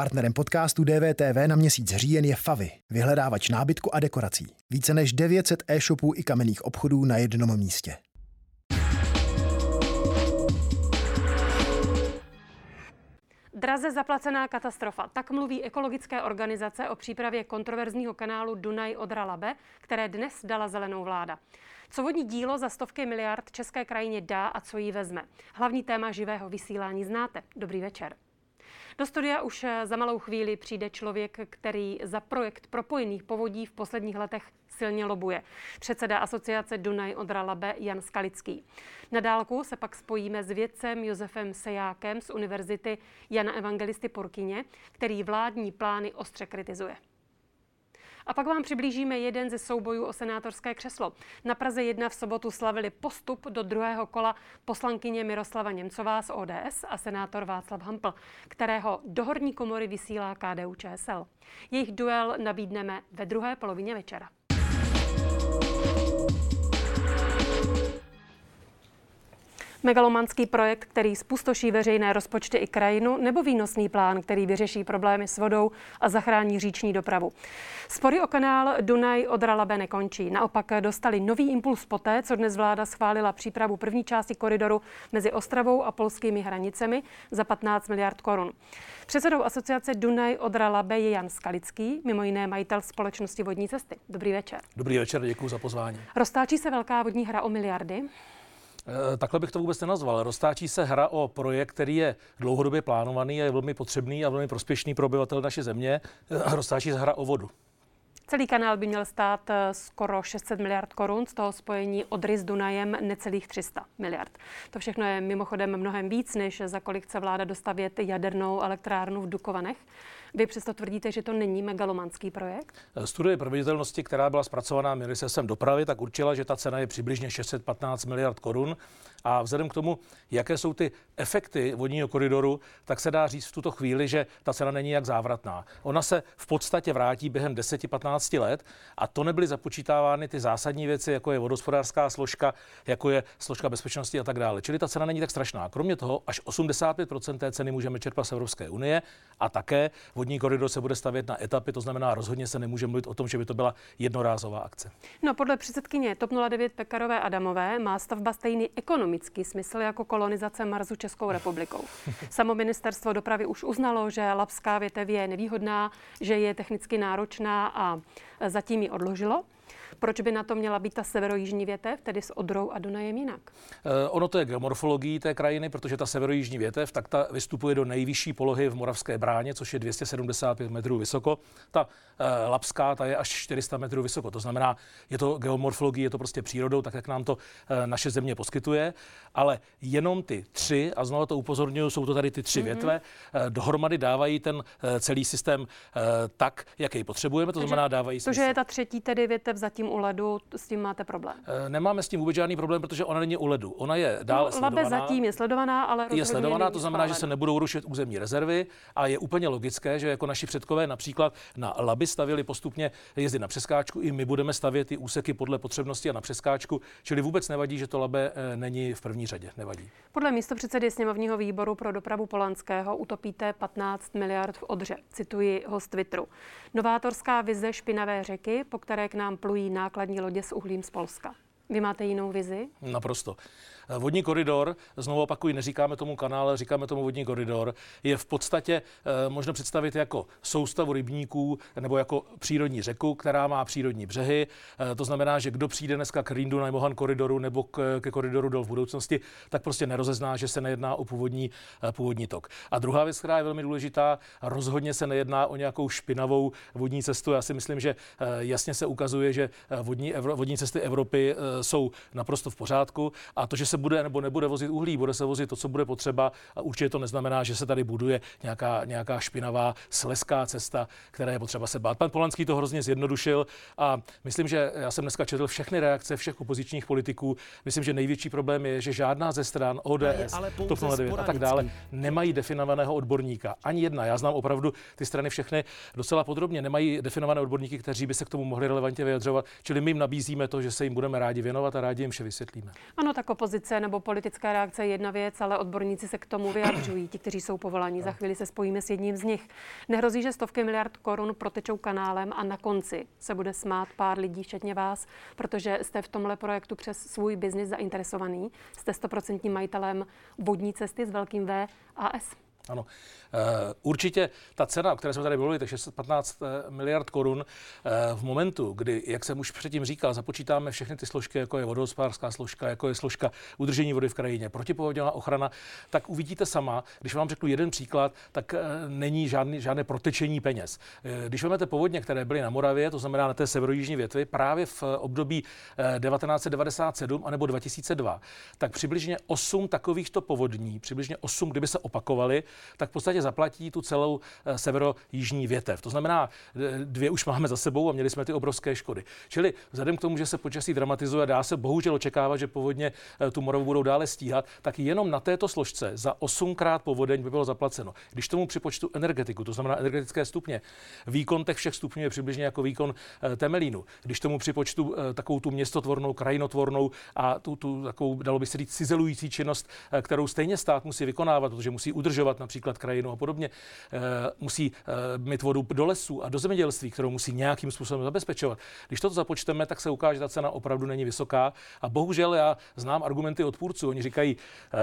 Partnerem podcastu DVTV na měsíc říjen je Favy, vyhledávač nábytku a dekorací. Více než 900 e-shopů i kamenných obchodů na jednom místě. Draze zaplacená katastrofa. Tak mluví ekologické organizace o přípravě kontroverzního kanálu Dunaj Odra Labe, které dnes dala zelenou vláda. Co vodní dílo za stovky miliard české krajině dá a co jí vezme? Hlavní téma živého vysílání znáte. Dobrý večer. Do studia už za malou chvíli přijde člověk, který za projekt propojených povodí v posledních letech silně lobuje. Předseda asociace Dunaj Odra Labe Jan Skalický. Na dálku se pak spojíme s vědcem Josefem Sejákem z Univerzity Jana Evangelisty Porkyně, který vládní plány ostře kritizuje. A pak vám přiblížíme jeden ze soubojů o senátorské křeslo. Na Praze 1 v sobotu slavili postup do druhého kola poslankyně Miroslava Němcová z ODS a senátor Václav Hampl, kterého do horní komory vysílá KDU ČSL. Jejich duel nabídneme ve druhé polovině večera. Megalomanský projekt, který spustoší veřejné rozpočty i krajinu, nebo výnosný plán, který vyřeší problémy s vodou a zachrání říční dopravu. Spory o kanál Dunaj od Ralabe nekončí. Naopak dostali nový impuls poté, co dnes vláda schválila přípravu první části koridoru mezi Ostravou a polskými hranicemi za 15 miliard korun. Předsedou asociace Dunaj od Ralabe je Jan Skalický, mimo jiné majitel společnosti Vodní cesty. Dobrý večer. Dobrý večer, děkuji za pozvání. Roztáčí se velká vodní hra o miliardy? Eh, takhle bych to vůbec nenazval. Roztáčí se hra o projekt, který je dlouhodobě plánovaný a je velmi potřebný a velmi prospěšný pro obyvatel naší země. Eh, roztáčí se hra o vodu. Celý kanál by měl stát eh, skoro 600 miliard korun, z toho spojení Odry s Dunajem necelých 300 miliard. To všechno je mimochodem mnohem víc, než za kolik chce vláda dostavět jadernou elektrárnu v Dukovanech. Vy přesto tvrdíte, že to není megalomanský projekt? Studie proveditelnosti, která byla zpracovaná ministerstvem dopravy, tak určila, že ta cena je přibližně 615 miliard korun. A vzhledem k tomu, jaké jsou ty efekty vodního koridoru, tak se dá říct v tuto chvíli, že ta cena není jak závratná. Ona se v podstatě vrátí během 10-15 let a to nebyly započítávány ty zásadní věci, jako je vodospodářská složka, jako je složka bezpečnosti a tak dále. Čili ta cena není tak strašná. Kromě toho, až 85% té ceny můžeme čerpat z Evropské unie a také vodní koridor se bude stavět na etapy, to znamená, rozhodně se nemůže mluvit o tom, že by to byla jednorázová akce. No, podle předsedkyně TOP 09 Pekarové Adamové má stavba stejný ekonomický smysl jako kolonizace Marsu Českou republikou. Samo ministerstvo dopravy už uznalo, že Lapská větev je nevýhodná, že je technicky náročná a zatím ji odložilo. Proč by na to měla být ta severojižní větev, tedy s Odrou a Dunajem jinak? Eh, ono to je geomorfologií té krajiny, protože ta severojižní větev, tak ta vystupuje do nejvyšší polohy v Moravské bráně, což je 275 metrů vysoko. Ta eh, Lapská, ta je až 400 metrů vysoko. To znamená, je to geomorfologie, je to prostě přírodou, tak jak nám to eh, naše země poskytuje. Ale jenom ty tři, a znovu to upozorňuju, jsou to tady ty tři mm-hmm. větve, dohromady dávají ten celý systém tak, jaký potřebujeme. To znamená, dávají To, že je ta třetí tedy větev zatím u ledu, s tím máte problém? Eh, nemáme s tím vůbec žádný problém, protože ona není u ledu. Ona je dále no, sledovaná. Labe zatím je sledovaná, ale je sledovaná, to znamená, že se nebudou rušit územní rezervy a je úplně logické, že jako naši předkové například na Laby stavili postupně jezdy na přeskáčku, i my budeme stavět ty úseky podle potřebnosti a na přeskáčku, čili vůbec nevadí, že to Labe eh, není v první řadě, nevadí. Podle místopředsedy sněmovního výboru pro dopravu Polanského utopíte 15 miliard v Odře, cituji ho z Twitteru. Novátorská vize špinavé řeky, po které k nám plují nákladní lodě s uhlím z Polska. Vy máte jinou vizi? Naprosto. Vodní koridor, znovu opakuji, neříkáme tomu kanál, říkáme tomu vodní koridor, je v podstatě eh, možno představit jako soustavu rybníků nebo jako přírodní řeku, která má přírodní břehy. Eh, to znamená, že kdo přijde dneska k Rindu na Mohan koridoru nebo ke koridoru dol v budoucnosti, tak prostě nerozezná, že se nejedná o původní, eh, původní tok. A druhá věc, která je velmi důležitá, rozhodně se nejedná o nějakou špinavou vodní cestu. Já si myslím, že jasně se ukazuje, že vodní, vodní cesty Evropy jsou naprosto v pořádku a to, že se bude nebo nebude vozit uhlí, bude se vozit to, co bude potřeba a určitě to neznamená, že se tady buduje nějaká, nějaká špinavá sleská cesta, která je potřeba se bát. Pan Polanský to hrozně zjednodušil a myslím, že já jsem dneska četl všechny reakce všech opozičních politiků. Myslím, že největší problém je, že žádná ze stran ODS, TOP 09 a tak dále nemají definovaného odborníka. Ani jedna. Já znám opravdu ty strany všechny docela podrobně. Nemají definované odborníky, kteří by se k tomu mohli relevantně vyjadřovat. Čili my jim nabízíme to, že se jim budeme rádi věnovat a rádi jim vše vysvětlíme. Ano, tak opozice nebo politická reakce je jedna věc, ale odborníci se k tomu vyjadřují, ti, kteří jsou povolaní. Za chvíli se spojíme s jedním z nich. Nehrozí, že stovky miliard korun protečou kanálem a na konci se bude smát pár lidí, včetně vás, protože jste v tomhle projektu přes svůj biznis zainteresovaný. Jste stoprocentním majitelem vodní cesty s velkým V AS. Ano. Eh, určitě ta cena, o které jsme tady mluvili, těch 615 eh, miliard korun, eh, v momentu, kdy, jak jsem už předtím říkal, započítáme všechny ty složky, jako je vodohospodářská složka, jako je složka udržení vody v krajině, protipovodňová ochrana, tak uvidíte sama, když vám řeknu jeden příklad, tak není žádný, žádné protečení peněz. Když vezmete povodně, které byly na Moravě, to znamená na té severojižní větvi, právě v období 1997 anebo 2002, tak přibližně 8 takovýchto povodní, přibližně 8, kdyby se opakovaly, tak v podstatě zaplatí tu celou eh, severo-jižní větev. To znamená, eh, dvě už máme za sebou a měli jsme ty obrovské škody. Čili vzhledem k tomu, že se počasí dramatizuje, dá se bohužel očekávat, že povodně eh, tu Moravu budou dále stíhat, tak jenom na této složce za 8krát povodeň by bylo zaplaceno. Když tomu připočtu energetiku, to znamená energetické stupně, výkon těch všech stupňů je přibližně jako výkon Temelínu. Když tomu připočtu takovou tu městotvornou, krajinotvornou a tu, tu takovou, dalo by se říct, cizelující činnost, kterou stejně stát musí vykonávat, protože musí udržovat například krajinu a podobně, eh, musí eh, mít vodu do lesů a do zemědělství, kterou musí nějakým způsobem zabezpečovat. Když toto započteme, tak se ukáže, že ta cena opravdu není vysoká. A bohužel já znám argumenty odpůrců. Oni říkají,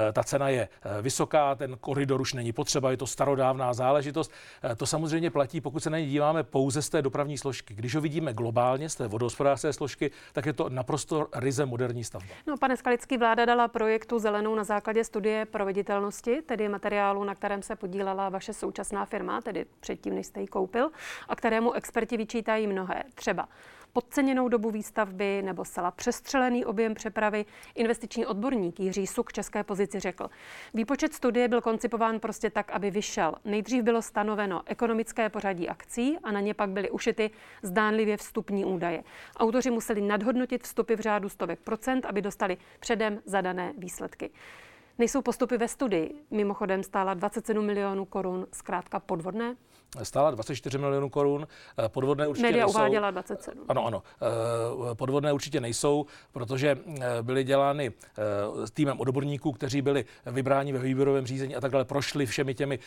eh, ta cena je vysoká, ten koridor už není potřeba, je to starodávná záležitost. To samozřejmě platí, pokud se na díváme pouze z té dopravní složky. Když ho vidíme globálně, z té vodohospodářské složky, tak je to naprosto ryze moderní stavba. No, pane Skalický, vláda dala projektu Zelenou na základě studie proveditelnosti, tedy materiálu, na kterém se podílela vaše současná firma, tedy předtím, než jste ji koupil, a kterému experti vyčítají mnohé. Třeba podceněnou dobu výstavby nebo zcela přestřelený objem přepravy, investiční odborník Jiří Suk české pozici řekl. Výpočet studie byl koncipován prostě tak, aby vyšel. Nejdřív bylo stanoveno ekonomické pořadí akcí a na ně pak byly ušity zdánlivě vstupní údaje. Autoři museli nadhodnotit vstupy v řádu stovek procent, aby dostali předem zadané výsledky. Nejsou postupy ve studii. Mimochodem stála 27 milionů korun, zkrátka podvodné? Stála 24 milionů korun, eh, podvodné určitě Media nejsou. uváděla 27. Ano, ano. Eh, podvodné určitě nejsou, protože eh, byly dělány s týmem odborníků, kteří byli vybráni ve výběrovém řízení a tak dále, prošli všemi těmi,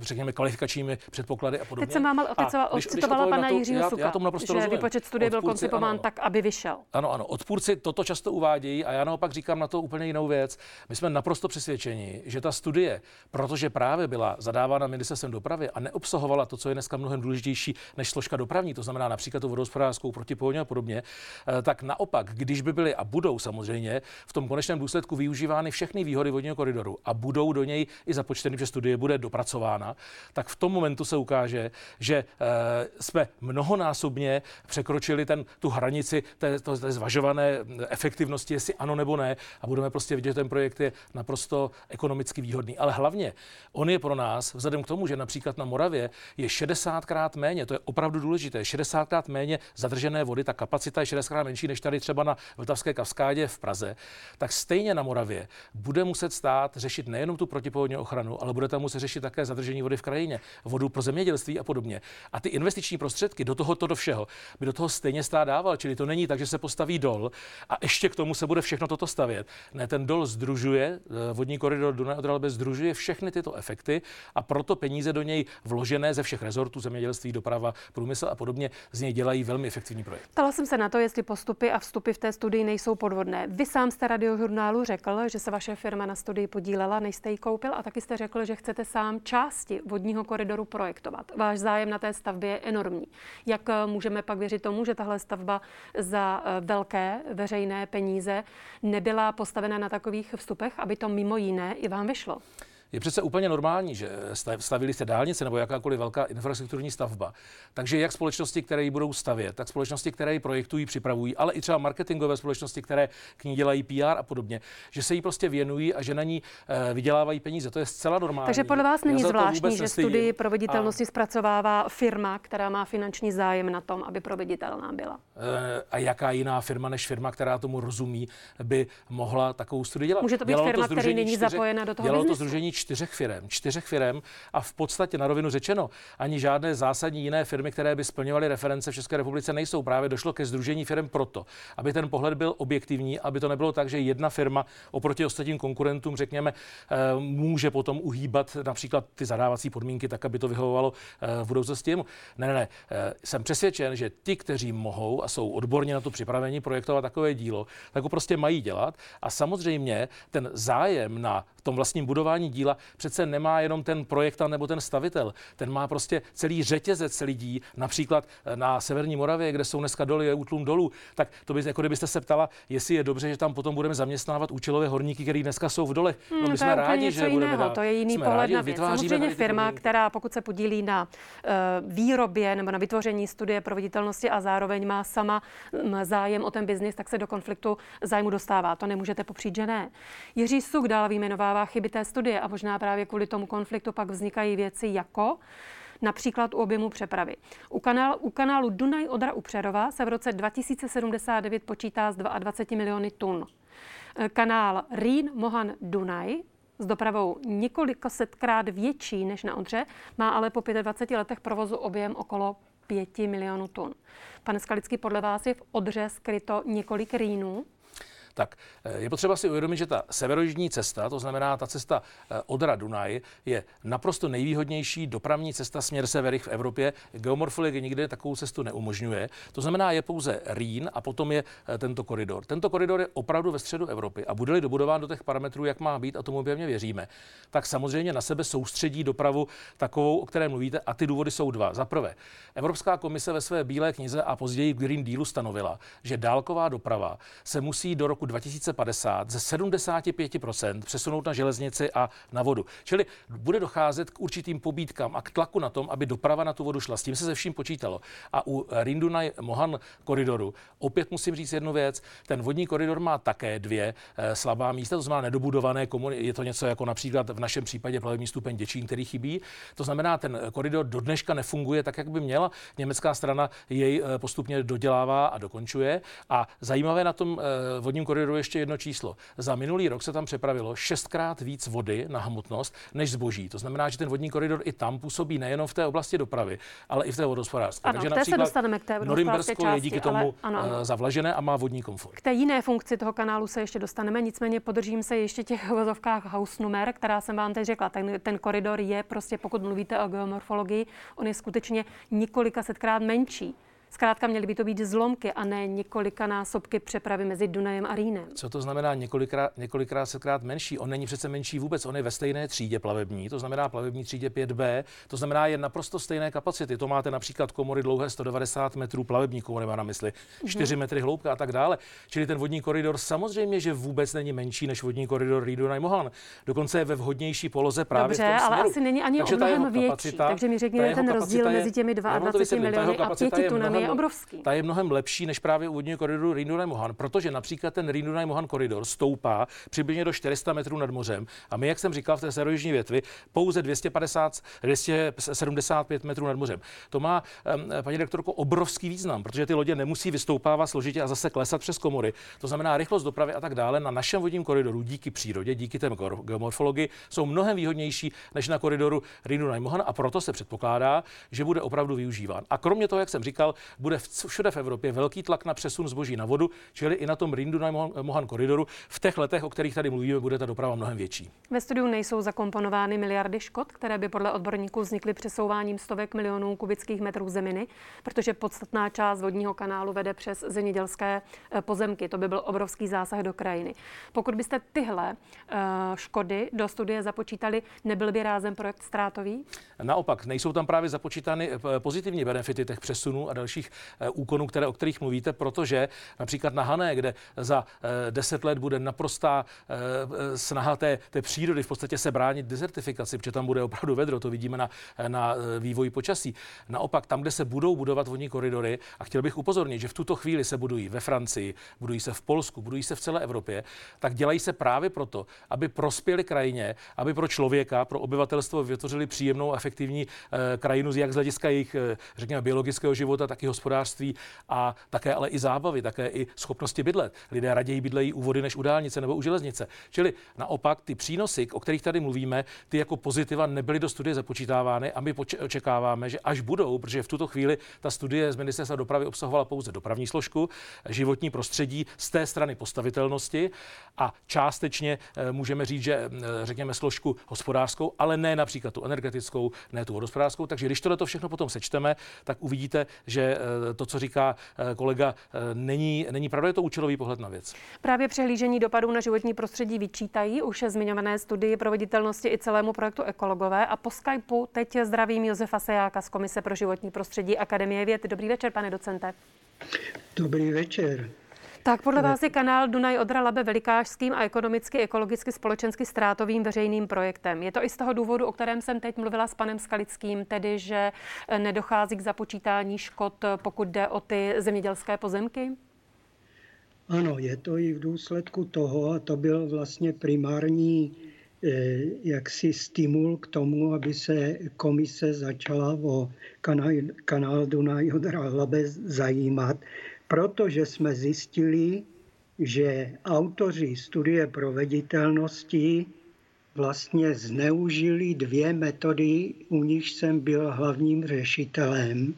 řekněme, kvalifikačními předpoklady a podobně. Teď jsem vám odcitovala pana Jiřího Suka, já, já tomu naprosto že rozumím. vypočet studie byl koncipován ano, tak, aby vyšel. Ano, ano. Odpůrci toto často uvádějí a já naopak říkám na to úplně jinou věc. My jsme naprosto přesvědčeni, že ta studie, protože právě byla zadávána ministerstvem dopravy a neobsahovala to, co je dneska mnohem důležitější než složka dopravní, to znamená například tu vodohospodářskou protipovodní a podobně, eh, tak naopak, když by byly a budou samozřejmě v tom konečném důsledku využívány všechny výhody vodního koridoru a budou do něj i započteny, že studie bude dopracována, tak v tom momentu se ukáže, že eh, jsme mnohonásobně překročili ten, tu hranici té, té zvažované efektivnosti, jestli ano nebo ne, a budeme prostě vidět, že ten projekt je naprosto ekonomicky výhodný. Ale hlavně on je pro nás, vzhledem k tomu, že například na Moravě je 60krát méně, to je opravdu důležité, 60krát méně zadržené vody, ta kapacita je 60krát menší než tady třeba na Vltavské kavskádě v Praze, tak stejně na Moravě bude muset stát řešit nejenom tu protipovodní ochranu, ale bude tam muset řešit také zadržení vody v krajině, vodu pro zemědělství a podobně. A ty investiční prostředky do tohoto do všeho by do toho stejně stát dával, čili to není tak, že se postaví dol a ještě k tomu se bude všechno toto stavět. Ne, ten dol združuje, eh, vodní koridor Dunaj od združuje všechny tyto efekty a proto peníze do něj vložené ze všech rezortů, zemědělství, doprava, průmysl a podobně, z něj dělají velmi efektivní projekt. Ptala jsem se na to, jestli postupy a vstupy v té studii nejsou podvodné. Vy sám jste radiožurnálu řekl, že se vaše firma na studii podílela, než jste ji koupil, a taky jste řekl, že chcete sám části vodního koridoru projektovat. Váš zájem na té stavbě je enormní. Jak eh, můžeme pak věřit tomu, že tahle stavba za eh, velké veřejné peníze nebyla postavena na takových vstupech, aby to mimo jiné i vám vyšlo? Je přece úplně normální, že stavili se dálnice nebo jakákoliv velká infrastrukturní stavba. Takže jak společnosti, které ji budou stavět, tak společnosti, které ji projektují, připravují, ale i třeba marketingové společnosti, které k ní dělají PR a podobně, že se jí prostě věnují a že na ní eh, vydělávají peníze. To je zcela normální. Takže podle vás není zvláštní, že studii proveditelnosti a... zpracovává firma, která má finanční zájem na tom, aby proveditelná byla. Eh, a jaká jiná firma než firma, která tomu rozumí, by mohla takovou studii dělat? Může to být dělalo firma, která není zapojena do toho Dělalo biznesu. to združení čtyřech firm, čtyřech firm a v podstatě na rovinu řečeno, ani žádné zásadní jiné firmy, které by splňovaly reference v České republice, nejsou. Právě došlo ke združení firm proto, aby ten pohled byl objektivní, aby to nebylo tak, že jedna firma oproti ostatním konkurentům, řekněme, eh, může potom uhýbat například ty zadávací podmínky tak, aby to vyhovovalo eh, v budoucnosti. Ne, ne, ne. Eh, jsem přesvědčen, že ty, kteří mohou a jsou odborně na to připraveni projektovat takové dílo, tak ho prostě mají dělat. A samozřejmě ten zájem na tom vlastním budování díla přece nemá jenom ten projektant nebo ten stavitel. Ten má prostě celý řetězec lidí, například eh, na Severní Moravě, kde jsou dneska doly, je útlum dolů. Tak to by, jako kdybyste se ptala, jestli je dobře, že tam potom budeme zaměstnávat účelové horníky, kteří dneska jsou v dolech. No, my hmm, jsme rádi, že budeme jiného. Dát. To je jiný pohled rádi, na věc. Samozřejmě firma, která pokud se podílí na uh, výrobě nebo na vytvoření studie proveditelnosti a zároveň má sama um, zájem o ten biznis, tak se do konfliktu zájmu dostává. To nemůžete popřít, že ne. Jiří Suk dál vyjmenovává chyby té studie a možná právě kvůli tomu konfliktu pak vznikají věci jako například u objemu přepravy. U, kanál, u kanálu Dunaj Odra u Přerova se v roce 2079 počítá z 22 miliony tun. Kanál Rýn Mohan Dunaj s dopravou několika setkrát větší než na Odře, má ale po 25 letech provozu objem okolo 5 milionů tun. Pane Skalický, podle vás je v Odře skryto několik rýnů? Tak eh, je potřeba si uvědomit, že ta severojižní cesta, to znamená ta cesta eh, Odra Dunaj, je naprosto nejvýhodnější dopravní cesta směr severich v Evropě. Geomorfologie nikdy takovou cestu neumožňuje. To znamená, je pouze Rýn a potom je eh, tento koridor. Tento koridor je opravdu ve středu Evropy a bude-li dobudován do těch parametrů, jak má být, a tomu pevně věříme, tak samozřejmě na sebe soustředí dopravu takovou, o které mluvíte, a ty důvody jsou dva. Za prvé, Evropská komise ve své bílé knize a později v Green Dealu stanovila, že dálková doprava se musí do roku 2050 ze 75% přesunout na železnici a na vodu. Čili bude docházet k určitým pobídkám a k tlaku na tom, aby doprava na tu vodu šla. S tím se se vším počítalo. A u Rindunaj Mohan koridoru opět musím říct jednu věc. Ten vodní koridor má také dvě e, slabá místa, to znamená nedobudované komuny. Je to něco jako například v našem případě plavební stupeň Děčín, který chybí. To znamená, ten koridor do dneška nefunguje tak, jak by měla. Německá strana jej e, postupně dodělává a dokončuje. A zajímavé na tom e, vodním koridoru koridoru ještě jedno číslo. Za minulý rok se tam přepravilo šestkrát víc vody na hmotnost než zboží. To znamená, že ten vodní koridor i tam působí nejenom v té oblasti dopravy, ale i v té vodospodářské. Ano, Takže se dostaneme k té Norimbersko části, je díky tomu ale, ano. Eh, zavlažené a má vodní komfort. K té jiné funkci toho kanálu se ještě dostaneme, nicméně podržím se ještě těch vozovkách Hausnummer, která jsem vám teď řekla. Ten, ten koridor je prostě, pokud mluvíte o geomorfologii, on je skutečně několika setkrát menší. Zkrátka měly by to být zlomky a ne několika násobky přepravy mezi Dunajem a Rýnem. Co to znamená několikrát, několikrát sekrát menší? On není přece menší vůbec, on je ve stejné třídě plavební, to znamená plavební třídě 5B, to znamená je naprosto stejné kapacity. To máte například komory dlouhé 190 metrů, plavební komory má na mysli, 4 mm-hmm. metry hloubka a tak dále. Čili ten vodní koridor samozřejmě, že vůbec není menší než vodní koridor Rýn Dunaj Mohan. Dokonce je ve vhodnější poloze právě Dobře, v tom ale směru. asi není ani takže o mnohem větší. Takže mi řekněte ten rozdíl mezi těmi 22 miliony a 5 tunami je obrovský. Ta je mnohem lepší než právě úvodního koridoru Rýn Mohan, protože například ten Rýn Mohan koridor stoupá přibližně do 400 metrů nad mořem a my, jak jsem říkal v té severojižní větvi, pouze 250, 275 metrů nad mořem. To má, paní rektorko, obrovský význam, protože ty lodě nemusí vystoupávat složitě a zase klesat přes komory. To znamená rychlost dopravy a tak dále na našem vodním koridoru díky přírodě, díky té geomorfologii jsou mnohem výhodnější než na koridoru Rýn Mohan a proto se předpokládá, že bude opravdu využíván. A kromě toho, jak jsem říkal, bude všude v Evropě velký tlak na přesun zboží na vodu, čili i na tom Rindu na Mohan koridoru. V těch letech, o kterých tady mluvíme, bude ta doprava mnohem větší. Ve studiu nejsou zakomponovány miliardy škod, které by podle odborníků vznikly přesouváním stovek milionů kubických metrů zeminy, protože podstatná část vodního kanálu vede přes zemědělské eh, pozemky. To by byl obrovský zásah do krajiny. Pokud byste tyhle uh, škody do studie započítali, nebyl by rázem projekt ztrátový? Naopak, nejsou tam právě započítány eh, pozitivní benefity těch přesunů a dalších úkolů úkonů, které, o kterých mluvíte, protože například na Hané, kde za eh, deset let bude naprostá eh, snaha té, té přírody v podstatě se bránit dezertifikaci, protože tam bude opravdu vedro, to vidíme na, na eh, vývoji počasí. Naopak, tam, kde se budou budovat vodní koridory, a chtěl bych upozornit, že v tuto chvíli se budují ve Francii, budují se v Polsku, budují se v celé Evropě, tak dělají se právě proto, aby prospěli krajině, aby pro člověka, pro obyvatelstvo vytvořili příjemnou, efektivní krajinu, jak z hlediska jejich, řekněme, biologického života, tak i oblasti hospodářství a také ale i zábavy, také i schopnosti bydlet. Lidé raději bydlejí u vody než u dálnice nebo u železnice. Čili naopak ty přínosy, o kterých tady mluvíme, ty jako pozitiva nebyly do studie započítávány a my očekáváme, že až budou, protože v tuto chvíli ta studie z ministerstva dopravy obsahovala pouze dopravní složku, životní prostředí z té strany postavitelnosti a částečně eh, můžeme říct, že eh, řekněme složku hospodářskou, ale ne například tu energetickou, ne tu hospodářskou. Takže když tohle všechno potom sečteme, tak uvidíte, že eh, to, co říká kolega, není, není pravda, je to účelový pohled na věc. Právě přehlížení dopadů na životní prostředí vyčítají už zmiňované studii proveditelnosti i celému projektu Ekologové a po Skypeu teď zdravím Josefa Sejáka z Komise pro životní prostředí Akademie věd. Dobrý večer, pane docente. Dobrý večer. Tak podle vás je kanál Dunaj Odra Labe velikářským a ekonomicky, ekologicky, společensky ztrátovým veřejným projektem. Je to i z toho důvodu, o kterém jsem teď mluvila s panem Skalickým, tedy že nedochází k započítání škod, pokud jde o ty zemědělské pozemky? Ano, je to i v důsledku toho, a to byl vlastně primární eh, jaksi stimul k tomu, aby se komise začala o kanál, kanál Dunaj Odra Labe zajímat, protože jsme zjistili, že autoři studie proveditelnosti vlastně zneužili dvě metody, u nich jsem byl hlavním řešitelem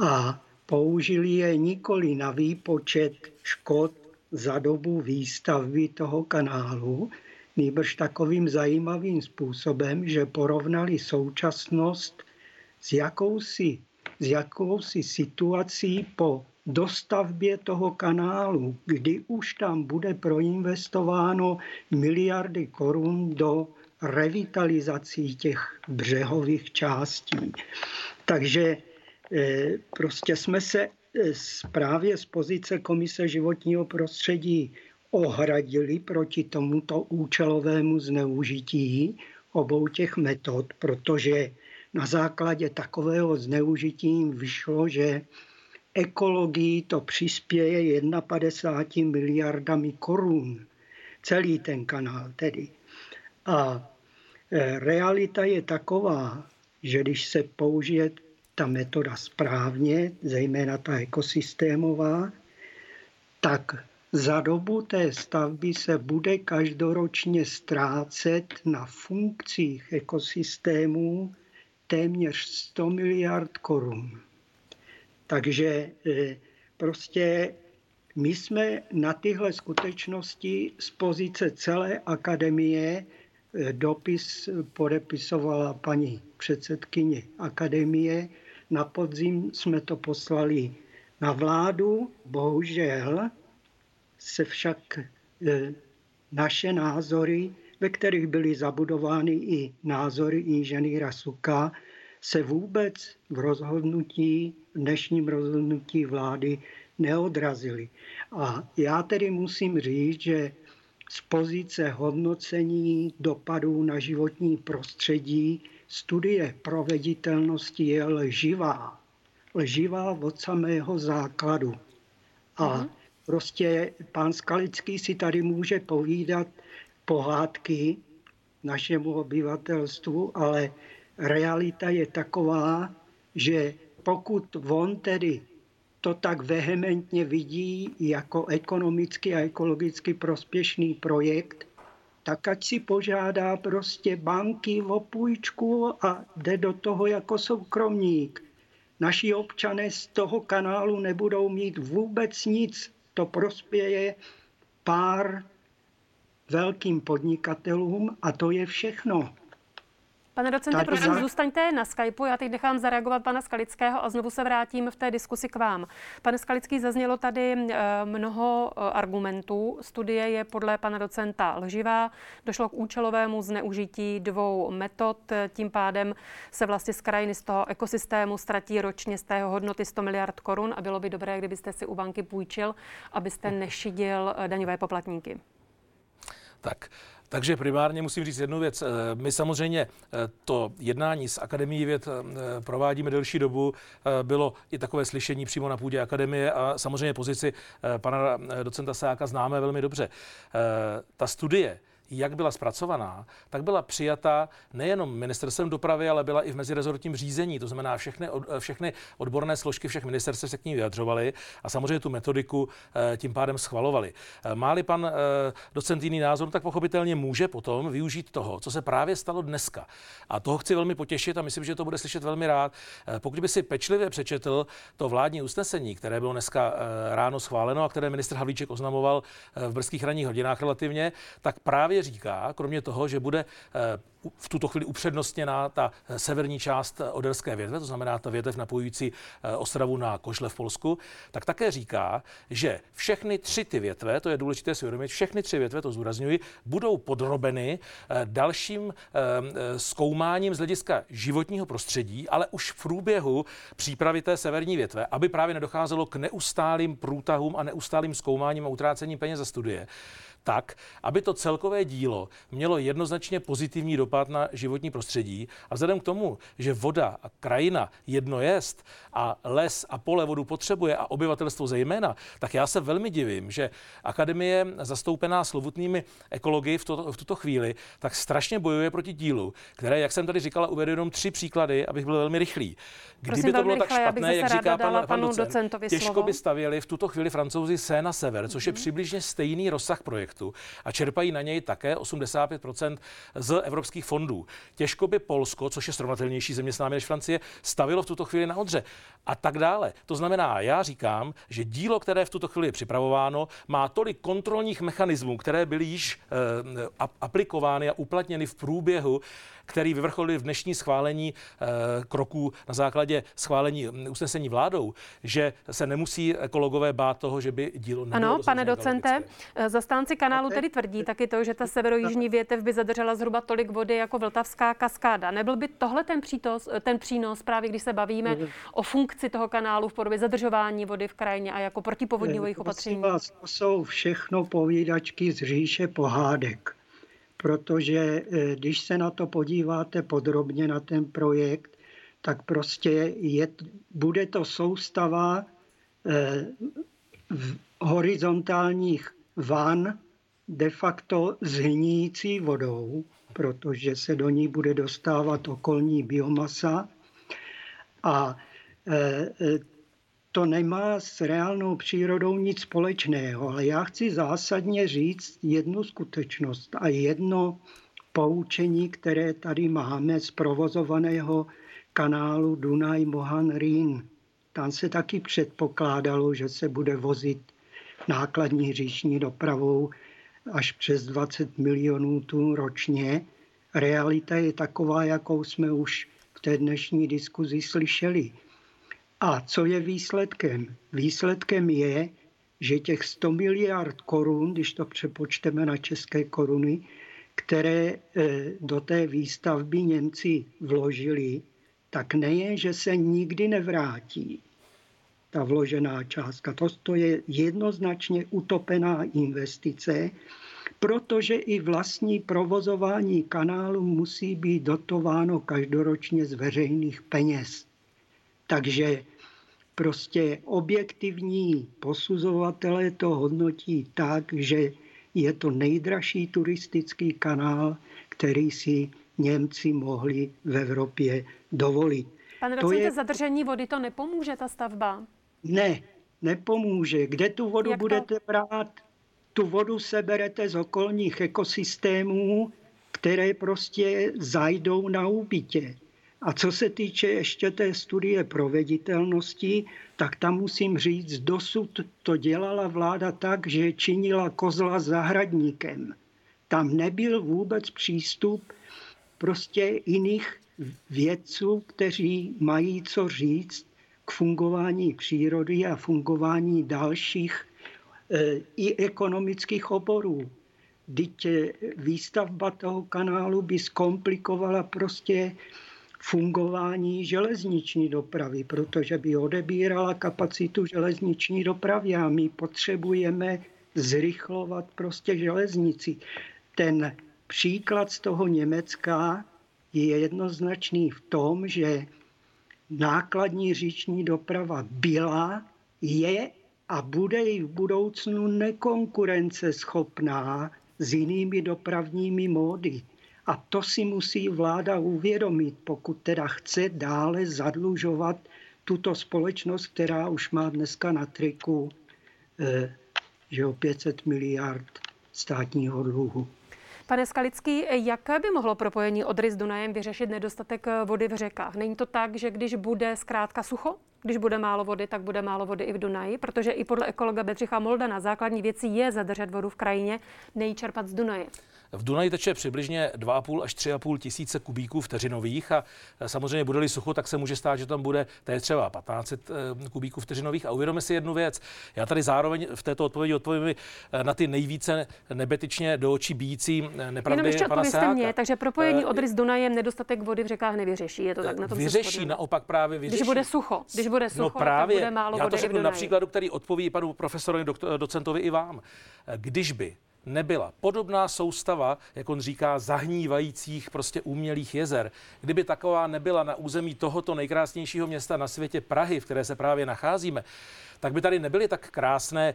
a použili je nikoli na výpočet škod za dobu výstavby toho kanálu, nýbrž takovým zajímavým způsobem, že porovnali současnost s jakousi, s jakousi situací po dostavbě toho kanálu, kdy už tam bude proinvestováno miliardy korun do revitalizací těch břehových částí. Takže eh, prostě jsme se eh, právě z pozice Komise životního prostředí ohradili proti tomuto účelovému zneužití obou těch metod, protože na základě takového zneužití vyšlo, že ekologii to přispěje 51 miliardami korun. Celý ten kanál tedy. A e, realita je taková, že když se použije ta metoda správně, zejména ta ekosystémová, tak za dobu té stavby se bude každoročně ztrácet na funkcích ekosystémů téměř 100 miliard korun. Takže e, prostě my jsme na tyhle skutečnosti z pozice celé akademie e, dopis podepisovala paní předsedkyně akademie. Na podzim jsme to poslali na vládu. Bohužel se však e, naše názory, ve kterých byly zabudovány i názory inženýra Suka, se vůbec v rozhodnutí, v dnešním rozhodnutí vlády neodrazily. A já tedy musím říct, že z pozice hodnocení dopadů na životní prostředí studie proveditelnosti je lživá. Lživá od samého základu. A mhm. prostě pán Skalický si tady může povídat pohádky našemu obyvatelstvu, ale realita je taková, že pokud on tedy to tak vehementně vidí jako ekonomicky a ekologicky prospěšný projekt, tak ať si požádá prostě banky o půjčku a jde do toho jako soukromník. Naši občané z toho kanálu nebudou mít vůbec nic. To prospěje pár velkým podnikatelům a to je všechno. Pane docente, prosím, za... zůstaňte na Skypeu. Já teď nechám zareagovat pana Skalického a znovu se vrátím v té diskusi k vám. Pane Skalický, zaznělo tady eh, mnoho eh, argumentů. Studie je podle pana docenta lživá. Došlo k účelovému zneužití dvou metod. Tím pádem se vlastně z krajiny z toho ekosystému ztratí ročně z tého hodnoty 100 miliard korun a bylo by dobré, kdybyste si u banky půjčil, abyste nešidil eh, daňové poplatníky. Tak, takže primárně musím říct jednu věc. Eh, my samozřejmě eh, to jednání s Akademií věd eh, provádíme delší dobu. Bylo i takové slyšení přímo na půdě Akademie a samozřejmě pozici pana docenta Sáka známe velmi dobře. Ta studie jak byla zpracovaná, tak byla přijata nejenom ministerstvem dopravy, ale byla i v mezirezortním řízení. To znamená, všechny, všechny odborné složky všech ministerstv se k ní vyjadřovaly a samozřejmě tu metodiku eh, tím pádem schvalovali. Eh, máli pan eh, docent jiný názor, tak pochopitelně může potom využít toho, co se právě stalo dneska. A toho chci velmi potěšit a myslím, že to bude slyšet velmi rád. Pokud by si pečlivě přečetl to vládní usnesení, které bylo dneska ráno schváleno a které ministr Havlíček oznamoval v brzkých ranních hodinách relativně, tak právě říká, kromě toho, že bude v tuto chvíli upřednostněná ta severní část Oderské větve, to znamená ta větev napojující eh, Ostravu na Košle v Polsku, tak také říká, že všechny tři ty větve, to je důležité si uvědomit, všechny tři větve, to zúrazňuji, budou podrobeny eh, dalším eh, zkoumáním z hlediska životního prostředí, ale už v průběhu přípravy té severní větve, aby právě nedocházelo k neustálým průtahům a neustálým zkoumáním a utrácením peněz za studie tak, aby to celkové dílo mělo jednoznačně pozitivní dopad na životní prostředí. A vzhledem k tomu, že voda a krajina jedno jest a les a pole vodu potřebuje a obyvatelstvo zejména, tak já se velmi divím, že akademie zastoupená slovutnými ekology v, to, v tuto chvíli tak strašně bojuje proti dílu, které, jak jsem tady říkala, uvedu jenom tři příklady, abych byl velmi rychlý. Kdyby Prosím, to bylo tak špatné, jak říká pan, pan docent, těžko slovo. by stavěli v tuto chvíli francouzi se na sever, což je mhm. přibližně stejný rozsah projektu projektu a čerpají na něj také 85% z evropských fondů. Těžko by Polsko, což je srovnatelnější země s námi než Francie, stavilo v tuto chvíli na Odře a tak dále. To znamená, já říkám, že dílo, které v tuto chvíli je připravováno, má tolik kontrolních mechanismů, které byly již eh, aplikovány a uplatněny v průběhu který vyvrcholil v dnešní schválení eh, kroků na základě schválení hm, usnesení vládou, že se nemusí ekologové bát toho, že by dílo nebylo Ano, pane docente, eh, zastánci kanálu tedy tvrdí taky to, že ta severojižní větev by zadržela zhruba tolik vody jako Vltavská kaskáda. Nebyl by tohle ten, přítos, eh, ten přínos právě, když se bavíme mm. o funkci toho kanálu v podobě zadržování vody v krajině a jako protipovodňových opatření? Vás, to jsou všechno povídačky z říše pohádek protože eh, když se na to podíváte podrobně na ten projekt, tak prostě je, bude to soustava eh, horizontálních van de facto zhníjící vodou, protože se do ní bude dostávat okolní biomasa. A eh, to nemá s reálnou přírodou nic společného, ale já chci zásadně říct jednu skutečnost a jedno poučení, které tady máme z provozovaného kanálu Dunaj Mohan Rýn. Tam se taky předpokládalo, že se bude vozit nákladní říční dopravou až přes 20 milionů tun ročně. Realita je taková, jakou jsme už v té dnešní diskuzi slyšeli. A co je výsledkem? Výsledkem je, že těch 100 miliard korun, když to přepočteme na české koruny, které eh, do té výstavby Němci vložili, tak nejen, že se nikdy nevrátí ta vložená částka. To, je jednoznačně utopená investice, protože i vlastní provozování kanálu musí být dotováno každoročně z veřejných peněz. Takže prostě objektivní posuzovatelé to hodnotí tak, že je to nejdražší turistický kanál, který si Němci mohli v Evropě dovolit. Pane docente, je... zadržení vody to nepomůže, ta stavba? Ne, nepomůže. Kde tu vodu Jak budete to? brát? Tu vodu seberete z okolních ekosystémů, které prostě zajdou na úbytě. A co se týče ještě té studie proveditelnosti, tak tam musím říct, dosud to dělala vláda tak, že činila kozla zahradníkem. Tam nebyl vůbec přístup prostě jiných vědců, kteří mají co říct k fungování přírody a fungování dalších e, i ekonomických oborů. Vždyť výstavba toho kanálu by zkomplikovala prostě fungování železniční dopravy, protože by odebírala kapacitu železniční dopravy a my potřebujeme zrychlovat prostě železnici. Ten příklad z toho Německa je jednoznačný v tom, že nákladní říční doprava byla, je a bude i v budoucnu nekonkurenceschopná s jinými dopravními módy. A to si musí vláda uvědomit, pokud teda chce dále zadlužovat tuto společnost, která už má dneska na triku eh, že o 500 miliard státního dluhu. Pane Skalický, jak by mohlo propojení Odry s Dunajem vyřešit nedostatek vody v řekách? Není to tak, že když bude zkrátka sucho, když bude málo vody, tak bude málo vody i v Dunaji, protože i podle ekologa Bedřicha Moldana základní věcí je zadržet vodu v krajině, nejčerpat z Dunaje. V Dunaji teče přibližně 2,5 až 3,5 tisíce kubíků vteřinových a samozřejmě bude-li sucho, tak se může stát, že tam bude to je třeba 15 eh, kubíků vteřinových. A uvědomíme si jednu věc. Já tady zároveň v této odpovědi odpovím eh, na ty nejvíce nebetičně do očí bíjící eh, nepravdy Jenom pana Seáka. mě, takže propojení Odry s Dunajem nedostatek vody v řekách nevyřeší. Je to tak na tom Vyřeší, naopak právě vyřeší. Když bude sucho, když bude no sucho, no právě, tak bude málo já to řeknu na příkladu, který odpoví panu profesorovi, docentovi i vám. Když by nebyla. Podobná soustava, jak on říká, zahnívajících prostě umělých jezer. Kdyby taková nebyla na území tohoto nejkrásnějšího města na světě Prahy, v které se právě nacházíme, tak by tady nebyly tak krásné e,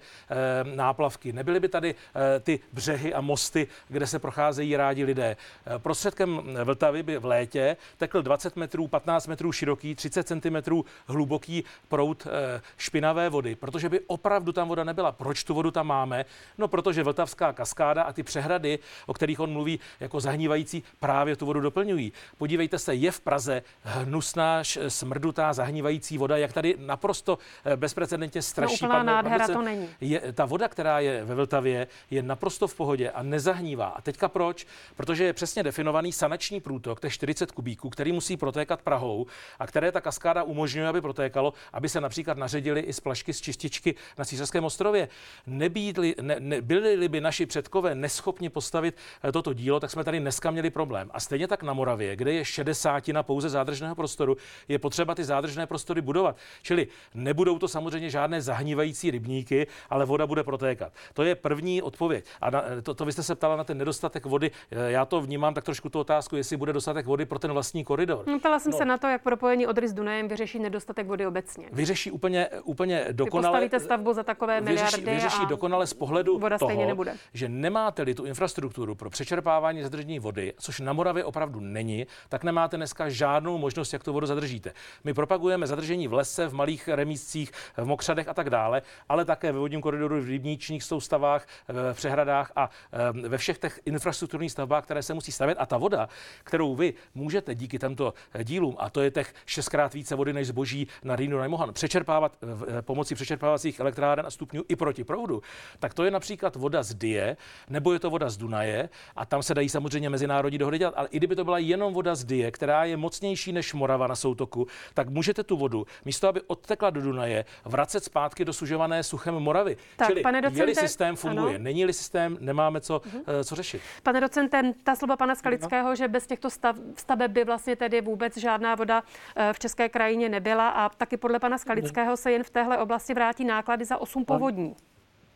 náplavky, nebyly by tady e, ty břehy a mosty, kde se procházejí rádi lidé. E, prostředkem Vltavy by v létě tekl 20 metrů, 15 metrů široký, 30 cm hluboký prout e, špinavé vody, protože by opravdu tam voda nebyla. Proč tu vodu tam máme? No, protože Vltavská kaskáda a ty přehrady, o kterých on mluví jako zahnívající, právě tu vodu doplňují. Podívejte se, je v Praze hnusná, smrdutá, zahnívající voda, jak tady naprosto bezprecedentně evidentně straší. No, úplná nádhera to není. Je, ta voda, která je ve Vltavě, je naprosto v pohodě a nezahnívá. A teďka proč? Protože je přesně definovaný sanační průtok, to je 40 kubíků, který musí protékat Prahou a které ta kaskáda umožňuje, aby protékalo, aby se například naředili i splašky z čističky na Císařském ostrově. Nebýtli, ne, ne, byli by naši předkové neschopni postavit eh, toto dílo, tak jsme tady dneska měli problém. A stejně tak na Moravě, kde je 60 na pouze zádržného prostoru, je potřeba ty zádržné prostory budovat. Čili nebudou to samozřejmě žádné žádné zahnívající rybníky, ale voda bude protékat. To je první odpověď. A na, to, to vy jste se ptala na ten nedostatek vody. Já to vnímám tak trošku tu otázku, jestli bude dostatek vody pro ten vlastní koridor. No, ptala jsem no, se na to, jak propojení Odry s Dunajem vyřeší nedostatek vody obecně. Vyřeší úplně, úplně dokonale. Vy postavíte stavbu za takové miliardy. Vyřeší, vyřeší dokonale z pohledu voda toho, nebude. že nemáte-li tu infrastrukturu pro přečerpávání zadržení vody, což na Moravě opravdu není, tak nemáte dneska žádnou možnost, jak tu vodu zadržíte. My propagujeme zadržení v lese, v malých remíscích, v mokře přehradech a tak dále, ale také ve vodním koridoru, v rybničních soustavách, v přehradách a ve všech těch infrastrukturních stavbách, které se musí stavět. A ta voda, kterou vy můžete díky těmto dílům, a to je těch šestkrát více vody než zboží na Rýnu Najmohan, přečerpávat pomocí přečerpávacích elektráren a stupňů i proti proudu, tak to je například voda z Die, nebo je to voda z Dunaje, a tam se dají samozřejmě mezinárodní dohody dělat. Ale i kdyby to byla jenom voda z Die, která je mocnější než Morava na soutoku, tak můžete tu vodu, místo aby odtekla do Dunaje, vracet zpátky do sužované suchem Moravy. Tak, Čili pane docente, je systém funguje, ano. není-li systém, nemáme co, uh-huh. co řešit. Pane docente, ta slova pana Skalického, no. že bez těchto stav, staveb by vlastně tedy vůbec žádná voda eh, v české krajině nebyla a taky podle pana Skalického se jen v téhle oblasti vrátí náklady za 8 povodní.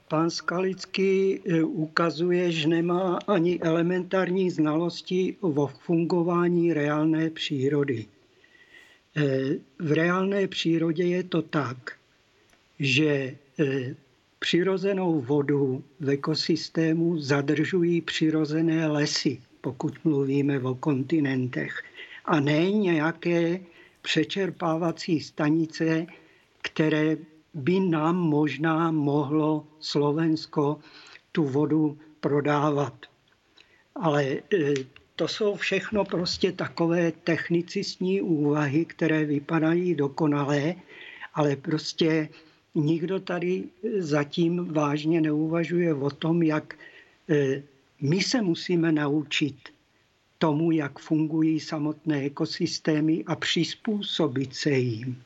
Pan Skalický eh, ukazuje, že nemá ani elementární znalosti o fungování reálné přírody. V reálné přírodě je to tak, že e, přirozenou vodu v ekosystému zadržují přirozené lesy, pokud mluvíme o kontinentech, a ne nějaké přečerpávací stanice, které by nám možná mohlo Slovensko tu vodu prodávat. Ale e, to jsou všechno prostě takové technicistní úvahy, které vypadají dokonalé, ale prostě nikdo tady zatím vážně neuvažuje o tom, jak e, my se musíme naučit tomu, jak fungují samotné ekosystémy a přizpůsobit se jim.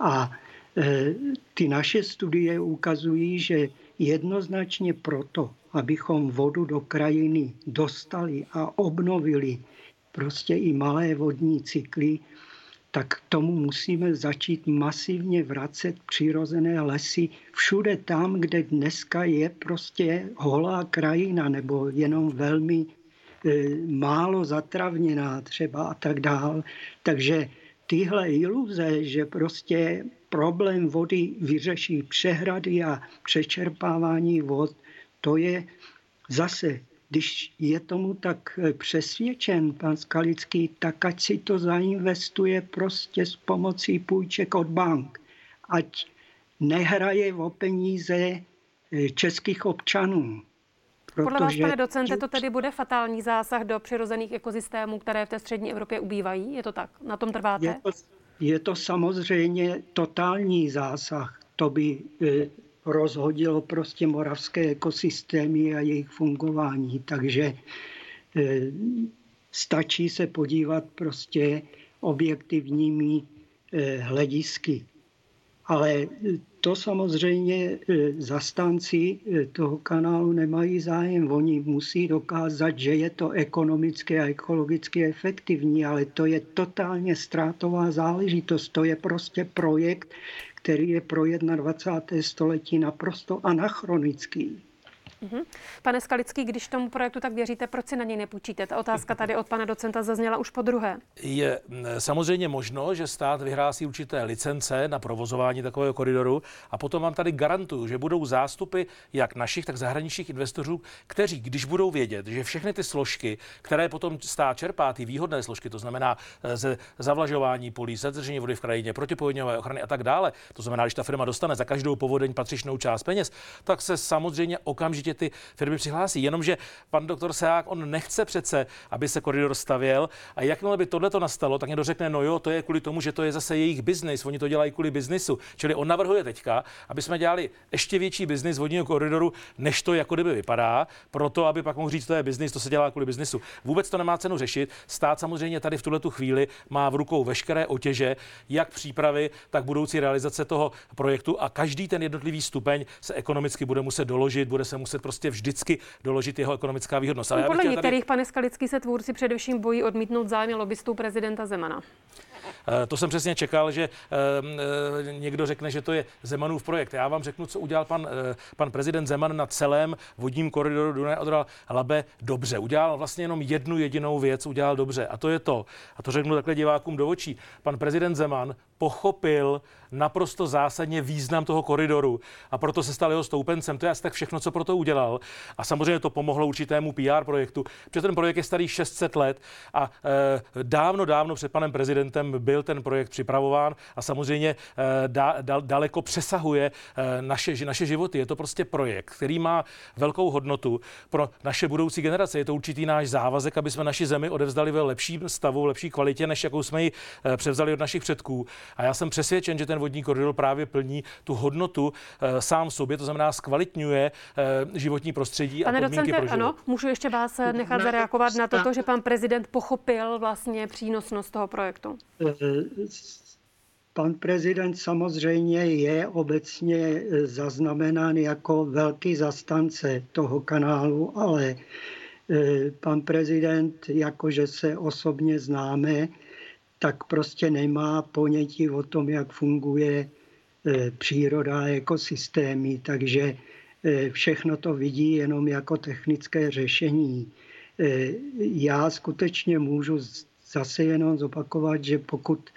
A e, ty naše studie ukazují, že jednoznačně proto, abychom vodu do krajiny dostali a obnovili prostě i malé vodní cykly, tak tomu musíme začít masivně vracet přirozené lesy všude tam, kde dneska je prostě holá krajina nebo jenom velmi e, málo zatravněná třeba a tak dál. Takže tyhle iluze, že prostě problém vody vyřeší přehrady a přečerpávání vod, to je zase když je tomu tak eh, přesvědčen pan Skalický, tak ať si to zainvestuje prostě s pomocí půjček od bank. Ať nehraje o peníze eh, českých občanů. Protože... Podle vás, pane docente, to tedy bude fatální zásah do přirozených ekosystémů, které v té střední Evropě ubývají? Je to tak? Na tom trváte? Je to, je to samozřejmě totální zásah. To by eh, rozhodilo prostě moravské ekosystémy a jejich fungování. Takže eh, stačí se podívat prostě objektivními eh, hledisky. Ale to samozřejmě zastánci toho kanálu nemají zájem. Oni musí dokázat, že je to ekonomicky a ekologicky efektivní, ale to je totálně ztrátová záležitost. To je prostě projekt, který je pro 21. století naprosto anachronický. Mhm. Pane Skalický, když tomu projektu tak věříte, proč si na něj nepůjčíte? Ta otázka tady od pana docenta zazněla už po druhé. Je samozřejmě možno, že stát vyhrásí určité licence na provozování takového koridoru a potom vám tady garantuju, že budou zástupy jak našich, tak zahraničních investorů, kteří, když budou vědět, že všechny ty složky, které potom stát čerpá, ty výhodné složky, to znamená eh, ze zavlažování polí, zadržení vody v krajině, protipovodňové ochrany a tak dále, to znamená, když ta firma dostane za každou povodeň patřičnou část peněz, tak se samozřejmě okamžitě určitě ty firmy přihlásí. Jenomže pan doktor Seák, on nechce přece, aby se koridor stavěl a jakmile by tohle to nastalo, tak někdo řekne, no jo, to je kvůli tomu, že to je zase jejich biznis, oni to dělají kvůli biznisu. Čili on navrhuje teďka, aby jsme dělali ještě větší biznis vodního koridoru, než to jako kdyby vypadá, proto aby pak mohl říct, to je biznis, to se dělá kvůli biznisu. Vůbec to nemá cenu řešit. Stát samozřejmě tady v tuhle chvíli má v rukou veškeré otěže, jak přípravy, tak budoucí realizace toho projektu a každý ten jednotlivý stupeň se ekonomicky bude muset doložit, bude se muset prostě vždycky doložit jeho ekonomická výhodnost. Ale podle některých, tady... pane Skalický, se tvůrci především bojí odmítnout zájmy lobbystů prezidenta Zemana. Eh, to jsem přesně čekal, že eh, eh, někdo řekne, že to je Zemanův projekt. Já vám řeknu, co udělal pan, pan prezident Zeman na celém vodním koridoru Dunaj Odra Labe dobře. Udělal vlastně jenom jednu jedinou věc, udělal dobře. A to je to, a to řeknu takhle divákům do očí. Pan prezident Zeman pochopil naprosto zásadně význam toho koridoru a proto se stal jeho stoupencem. To je asi tak všechno, co pro to udělal. A samozřejmě to pomohlo určitému PR projektu, protože ten projekt je starý 600 let a e, dávno, dávno před panem prezidentem byl ten projekt připravován a samozřejmě e, da, da, daleko přesahuje e, naše, naše životy. Je to prostě projekt, který má velkou hodnotu pro naše budoucí generace. Je to určitý náš závazek, aby jsme naši zemi odevzdali ve lepším stavu, v lepší kvalitě, než jakou jsme ji e, převzali od našich předků. A já jsem přesvědčen, že ten vodní koridor právě plní tu hodnotu sám sobě, to znamená zkvalitňuje životní prostředí Pane a podmínky docente, pro život. ano, můžu ještě vás eh, nechat zareagovat na to, že pan prezident pochopil vlastně přínosnost toho projektu. Pan prezident samozřejmě je obecně zaznamenán jako velký zastance toho kanálu, ale pan prezident, jakože se osobně známe, tak prostě nemá ponětí o tom, jak funguje příroda a ekosystémy, takže všechno to vidí jenom jako technické řešení. Já skutečně můžu zase jenom zopakovat, že pokud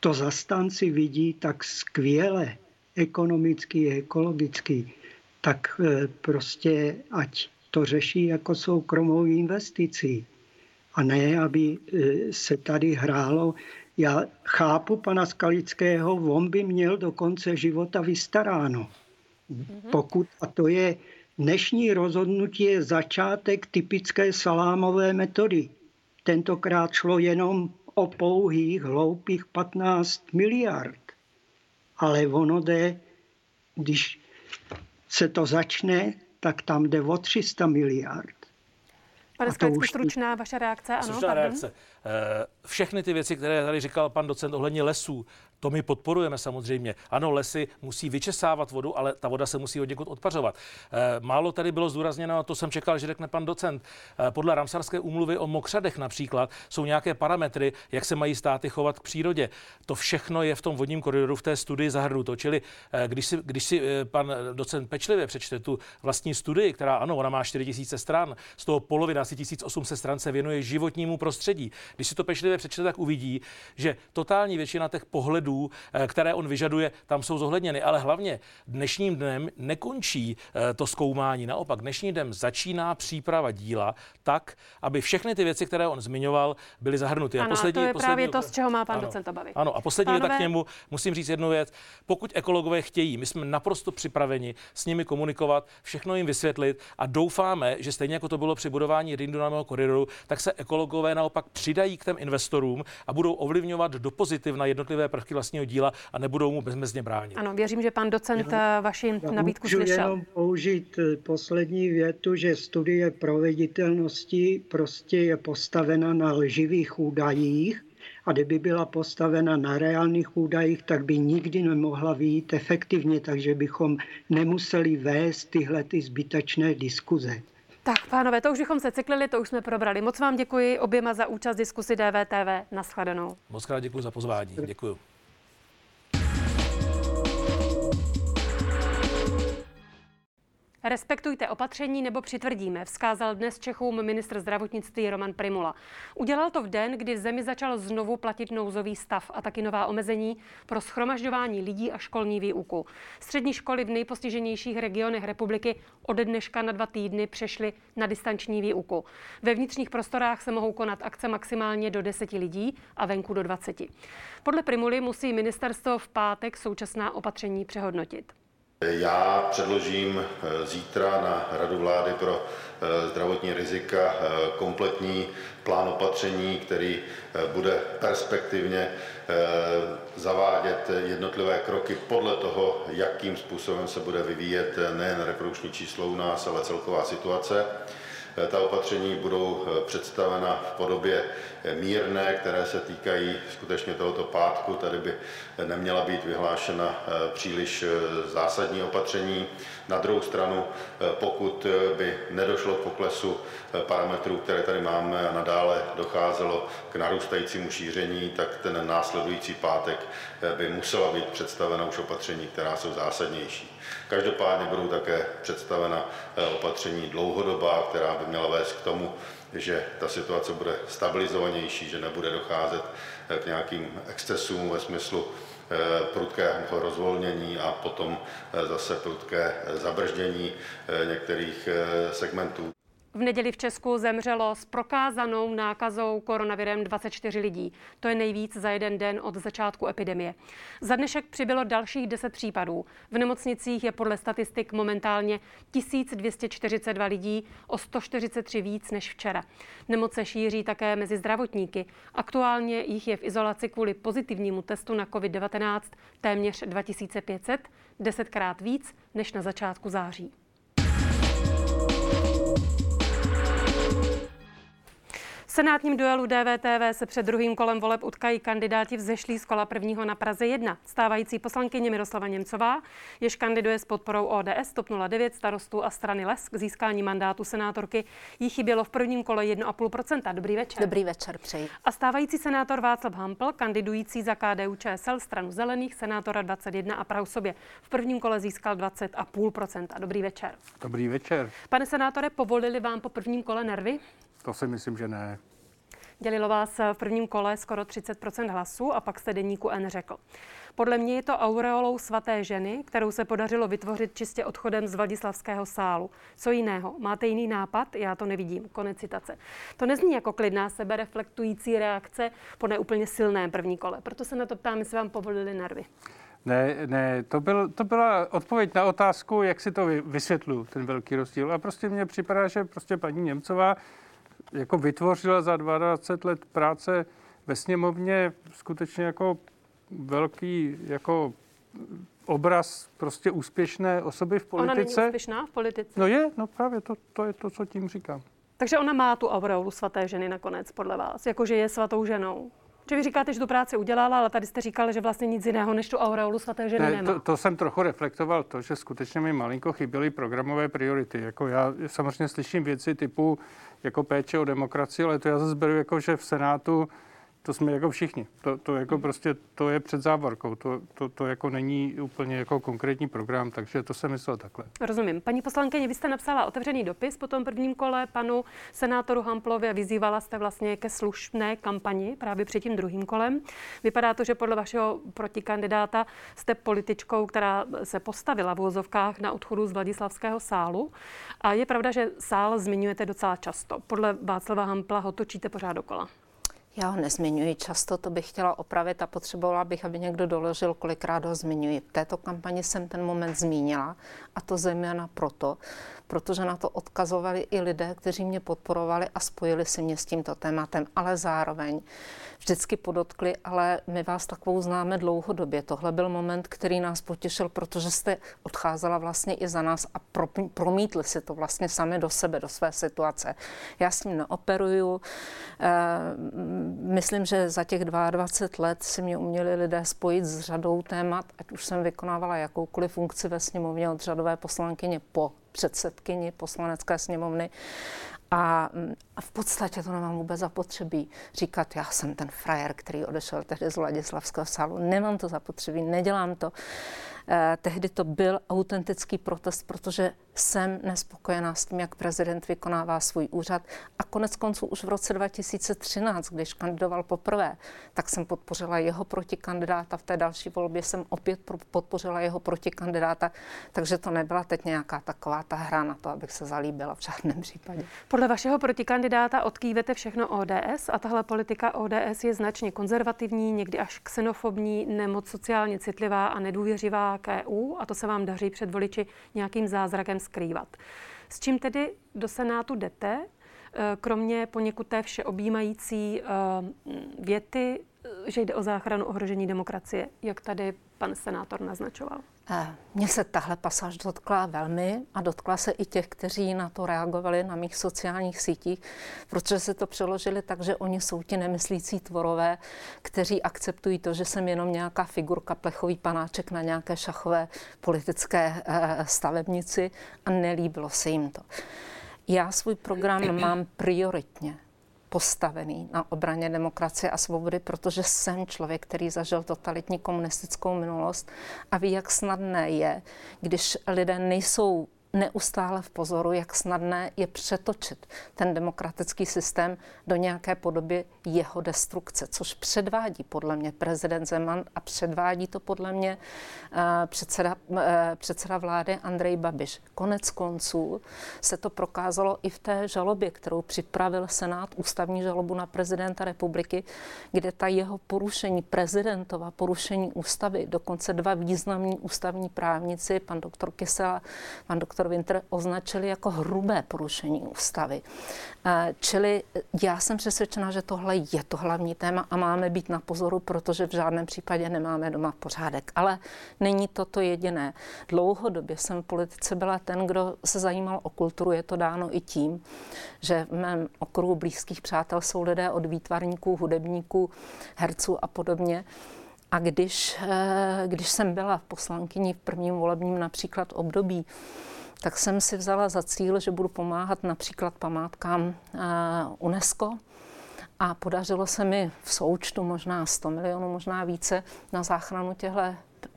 to zastánci vidí tak skvěle, ekonomicky, ekologicky, tak prostě ať to řeší jako soukromou investici a ne, aby e, se tady hrálo. Já chápu pana Skalického, on by měl do konce života vystaráno. Mhm. Pokud, a to je dnešní rozhodnutí, je začátek typické salámové metody. Tentokrát šlo jenom o pouhých, hloupých 15 miliard. Ale ono jde, když se to začne, tak tam jde o 300 miliard. Pane Skalický, stručná vaše reakce, ano, stručná reakce. Eh, všechny ty věci, které tady říkal pan docent ohledně lesů, to my podporujeme samozřejmě. Ano, lesy musí vyčesávat vodu, ale ta voda se musí od někud odpařovat. Eh, málo tady bylo zdůrazněno, a to jsem čekal, že řekne pan docent. Eh, podle Ramsarské úmluvy o mokřadech například jsou nějaké parametry, jak se mají státy chovat k přírodě. To všechno je v tom vodním koridoru v té studii zahrnuto. Čili když si, když si pan docent pečlivě přečte tu vlastní studii, která ano, ona má 4000 stran, z toho polovina asi 1800 stran se věnuje životnímu prostředí. Když si to pečlivě přečte, tak uvidí, že totální většina těch pohledů limitů, eh, které on vyžaduje, tam jsou zohledněny. Ale hlavně dnešním dnem nekončí eh, to zkoumání. Naopak, dnešním dnem začíná příprava díla tak, aby všechny ty věci, které on zmiňoval, byly zahrnuty. Ano, a poslední, a to je poslední, právě to, z čeho má pan ano, docent obavy. Ano, a poslední Pánové... věta k němu, musím říct jednu věc. Pokud ekologové chtějí, my jsme naprosto připraveni s nimi komunikovat, všechno jim vysvětlit a doufáme, že stejně jako to bylo při budování Rindunamého koridoru, tak se ekologové naopak přidají k těm investorům a budou ovlivňovat do pozitivna jednotlivé prvky vlastního díla a nebudou mu bezmezně bránit. Ano, věřím, že pan docent já, vaši já nabídku můžu slyšel. jenom použít eh, poslední větu, že studie proveditelnosti prostě je postavena na lživých údajích a kdyby byla postavena na reálných údajích, tak by nikdy nemohla výjít efektivně, takže bychom nemuseli vést tyhle ty zbytečné diskuze. Tak, pánové, to už bychom se cyklili, to už jsme probrali. Moc vám děkuji oběma za účast diskusi DVTV. Naschledanou. Moc krát děkuji za pozvání. Děkuji. Respektujte opatření nebo přitvrdíme, vzkázal dnes Čechům ministr zdravotnictví Roman Primula. Udělal to v den, kdy v zemi začal znovu platit nouzový stav a taky nová omezení pro schromažďování lidí a školní výuku. Střední školy v nejpostiženějších regionech republiky ode dneška na dva týdny přešly na distanční výuku. Ve vnitřních prostorách se mohou konat akce maximálně do 10 lidí a venku do 20. Podle Primuly musí ministerstvo v pátek současná opatření přehodnotit. Já předložím eh, zítra na Radu vlády pro eh, zdravotní rizika eh, kompletní plán opatření, který bude perspektivně zavádět jednotlivé kroky podle toho, jakým způsobem se bude vyvíjet nejen reprodukční číslo u nás, ale celková situace. Ta opatření budou představena v podobě mírné, které se týkají skutečně tohoto pátku. Tady by neměla být vyhlášena eh, příliš eh, zásadní opatření. Na druhou stranu, eh, pokud by nedošlo k poklesu parametrů, které tady máme a nadále docházelo k narůstajícímu šíření, tak ten následující pátek by musela být představena už opatření, která jsou zásadnější. Každopádně budou také představena opatření dlouhodobá, která by měla vést k tomu, že ta situace bude stabilizovanější, že nebude docházet eh, k nějakým excesům ve smyslu eh, prudkého rozvolnění a potom eh, zase prudké zabrždění některých segmentů. V neděli v Česku zemřelo s prokázanou nákazou koronavirem 24 lidí. To je nejvíc za jeden den od začátku epidemie. Za dnešek přibylo dalších 10 případů. V nemocnicích je podle statistik momentálně 1242 lidí, o 143 víc než včera. Nemoce šíří také mezi zdravotníky. Aktuálně jich je v izolaci kvůli pozitivnímu testu na COVID-19 téměř 2500, desetkrát víc než na začátku září. Senátním duelu DVTV se před druhým kolem voleb utkají kandidáti vzešlí z kola prvního na Praze 1. Stávající poslankyně Miroslava Němcová, jež kandiduje s podporou ODS, TOP 09, starostů a strany Les k získání mandátu senátorky, jí chybělo v prvním kole 1,5%. Dobrý večer. Dobrý večer, přeji. A stávající senátor Václav Hampl, kandidující za KDU ČSL, stranu zelených, senátora 21 a Prahu sobě. V prvním kole získal 20,5%. Dobrý večer. Dobrý večer. Pane senátore, povolili vám po prvním kole nervy? To si myslím, že ne. Dělilo vás v prvním kole skoro 30% hlasů a pak jste deníku N řekl. Podle mě je to aureolou svaté ženy, kterou se podařilo vytvořit čistě odchodem z Vladislavského sálu. Co jiného? Máte jiný nápad? Já to nevidím. Konec citace. To nezní jako klidná sebereflektující reakce po neúplně silném první kole. Proto se na to ptám, jestli vám povolili nervy. Ne, ne, to, byl, to byla odpověď na otázku, jak si to vysvětlu, ten velký rozdíl. A prostě mně připadá, že prostě paní Němcová jako vytvořila za 20 let práce ve sněmovně skutečně jako velký jako obraz prostě úspěšné osoby v politice. Ona není úspěšná v politice? No je, no právě to, to je to, co tím říkám. Takže ona má tu aureolu svaté ženy nakonec, podle vás, jakože je svatou ženou. Že vy říkáte, že tu práci udělala, ale tady jste říkali, že vlastně nic jiného než tu aureolu svaté ženy ne, nemá. To, to, jsem trochu reflektoval to, že skutečně mi malinko chyběly programové priority. Jako já samozřejmě slyším věci typu jako péče o demokracii, ale to já zase beru jako, že v Senátu to jsme jako všichni. To, to jako prostě, to je před závorkou, to, to, to jako není úplně jako konkrétní program, takže to jsem myslel takhle. Rozumím. Paní poslankyně, vy jste napsala otevřený dopis po tom prvním kole panu senátoru Hamplovi a vyzývala jste vlastně ke slušné kampani právě před tím druhým kolem. Vypadá to, že podle vašeho protikandidáta jste političkou, která se postavila v úzovkách na odchodu z Vladislavského sálu. A je pravda, že sál zmiňujete docela často. Podle Václava Hampla ho točíte pořád dokola. Já ho nezmiňuji často, to bych chtěla opravit a potřebovala bych, aby někdo doložil, kolikrát ho zmiňuji. V této kampani jsem ten moment zmínila a to zejména proto, protože na to odkazovali i lidé, kteří mě podporovali a spojili si mě s tímto tématem, ale zároveň vždycky podotkli, ale my vás takovou známe dlouhodobě. Tohle byl moment, který nás potěšil, protože jste odcházela vlastně i za nás a pro, promítli si to vlastně sami do sebe, do své situace. Já s ním neoperuju. E, myslím, že za těch 22 let si mě uměli lidé spojit s řadou témat, ať už jsem vykonávala jakoukoliv funkci ve sněmovně od řadové poslankyně po předsedkyni poslanecké sněmovny. A, a v podstatě to nemám vůbec zapotřebí říkat, já jsem ten frajer, který odešel tehdy z Vladislavského sálu. Nemám to zapotřebí, nedělám to. Eh, tehdy to byl autentický protest, protože jsem nespokojená s tím, jak prezident vykonává svůj úřad. A konec konců už v roce 2013, když kandidoval poprvé, tak jsem podpořila jeho protikandidáta. V té další volbě jsem opět podpořila jeho protikandidáta. Takže to nebyla teď nějaká taková ta hra na to, abych se zalíbila v žádném případě. Podle vašeho protikandidáta odkývete všechno ODS a tahle politika ODS je značně konzervativní, někdy až xenofobní, nemoc sociálně citlivá a nedůvěřivá k EU a to se vám daří před voliči nějakým zázrakem skrývat. S čím tedy do Senátu jdete, eh, kromě poněkud té všeobjímající eh, věty, že jde o záchranu ohrožení demokracie, jak tady pan senátor naznačoval? Mně se tahle pasáž dotkla velmi a dotkla se i těch, kteří na to reagovali na mých sociálních sítích, protože se to přeložili tak, že oni jsou ti nemyslící tvorové, kteří akceptují to, že jsem jenom nějaká figurka, plechový panáček na nějaké šachové politické eh, stavebnici a nelíbilo se jim to. Já svůj program mám prioritně postavený na obraně demokracie a svobody, protože jsem člověk, který zažil totalitní komunistickou minulost a ví, jak snadné je, když lidé nejsou neustále v pozoru, jak snadné je přetočit ten demokratický systém do nějaké podoby jeho destrukce, což předvádí podle mě prezident Zeman a předvádí to podle mě uh, předseda, uh, předseda vlády Andrej Babiš. Konec konců se to prokázalo i v té žalobě, kterou připravil Senát, ústavní žalobu na prezidenta republiky, kde ta jeho porušení prezidentova, porušení ústavy, dokonce dva významní ústavní právníci, pan doktor Kysela, pan doktor doktor Winter označili jako hrubé porušení ústavy. Čili já jsem přesvědčena, že tohle je to hlavní téma a máme být na pozoru, protože v žádném případě nemáme doma pořádek. Ale není to to jediné. Dlouhodobě jsem v politice byla ten, kdo se zajímal o kulturu. Je to dáno i tím, že v mém okruhu blízkých přátel jsou lidé od výtvarníků, hudebníků, herců a podobně. A když, eh, když jsem byla poslankyní v prvním volebním například období, tak jsem si vzala za cíl, že budu pomáhat například památkám eh, UNESCO. A podařilo se mi v součtu možná 100 milionů, možná více na záchranu těchto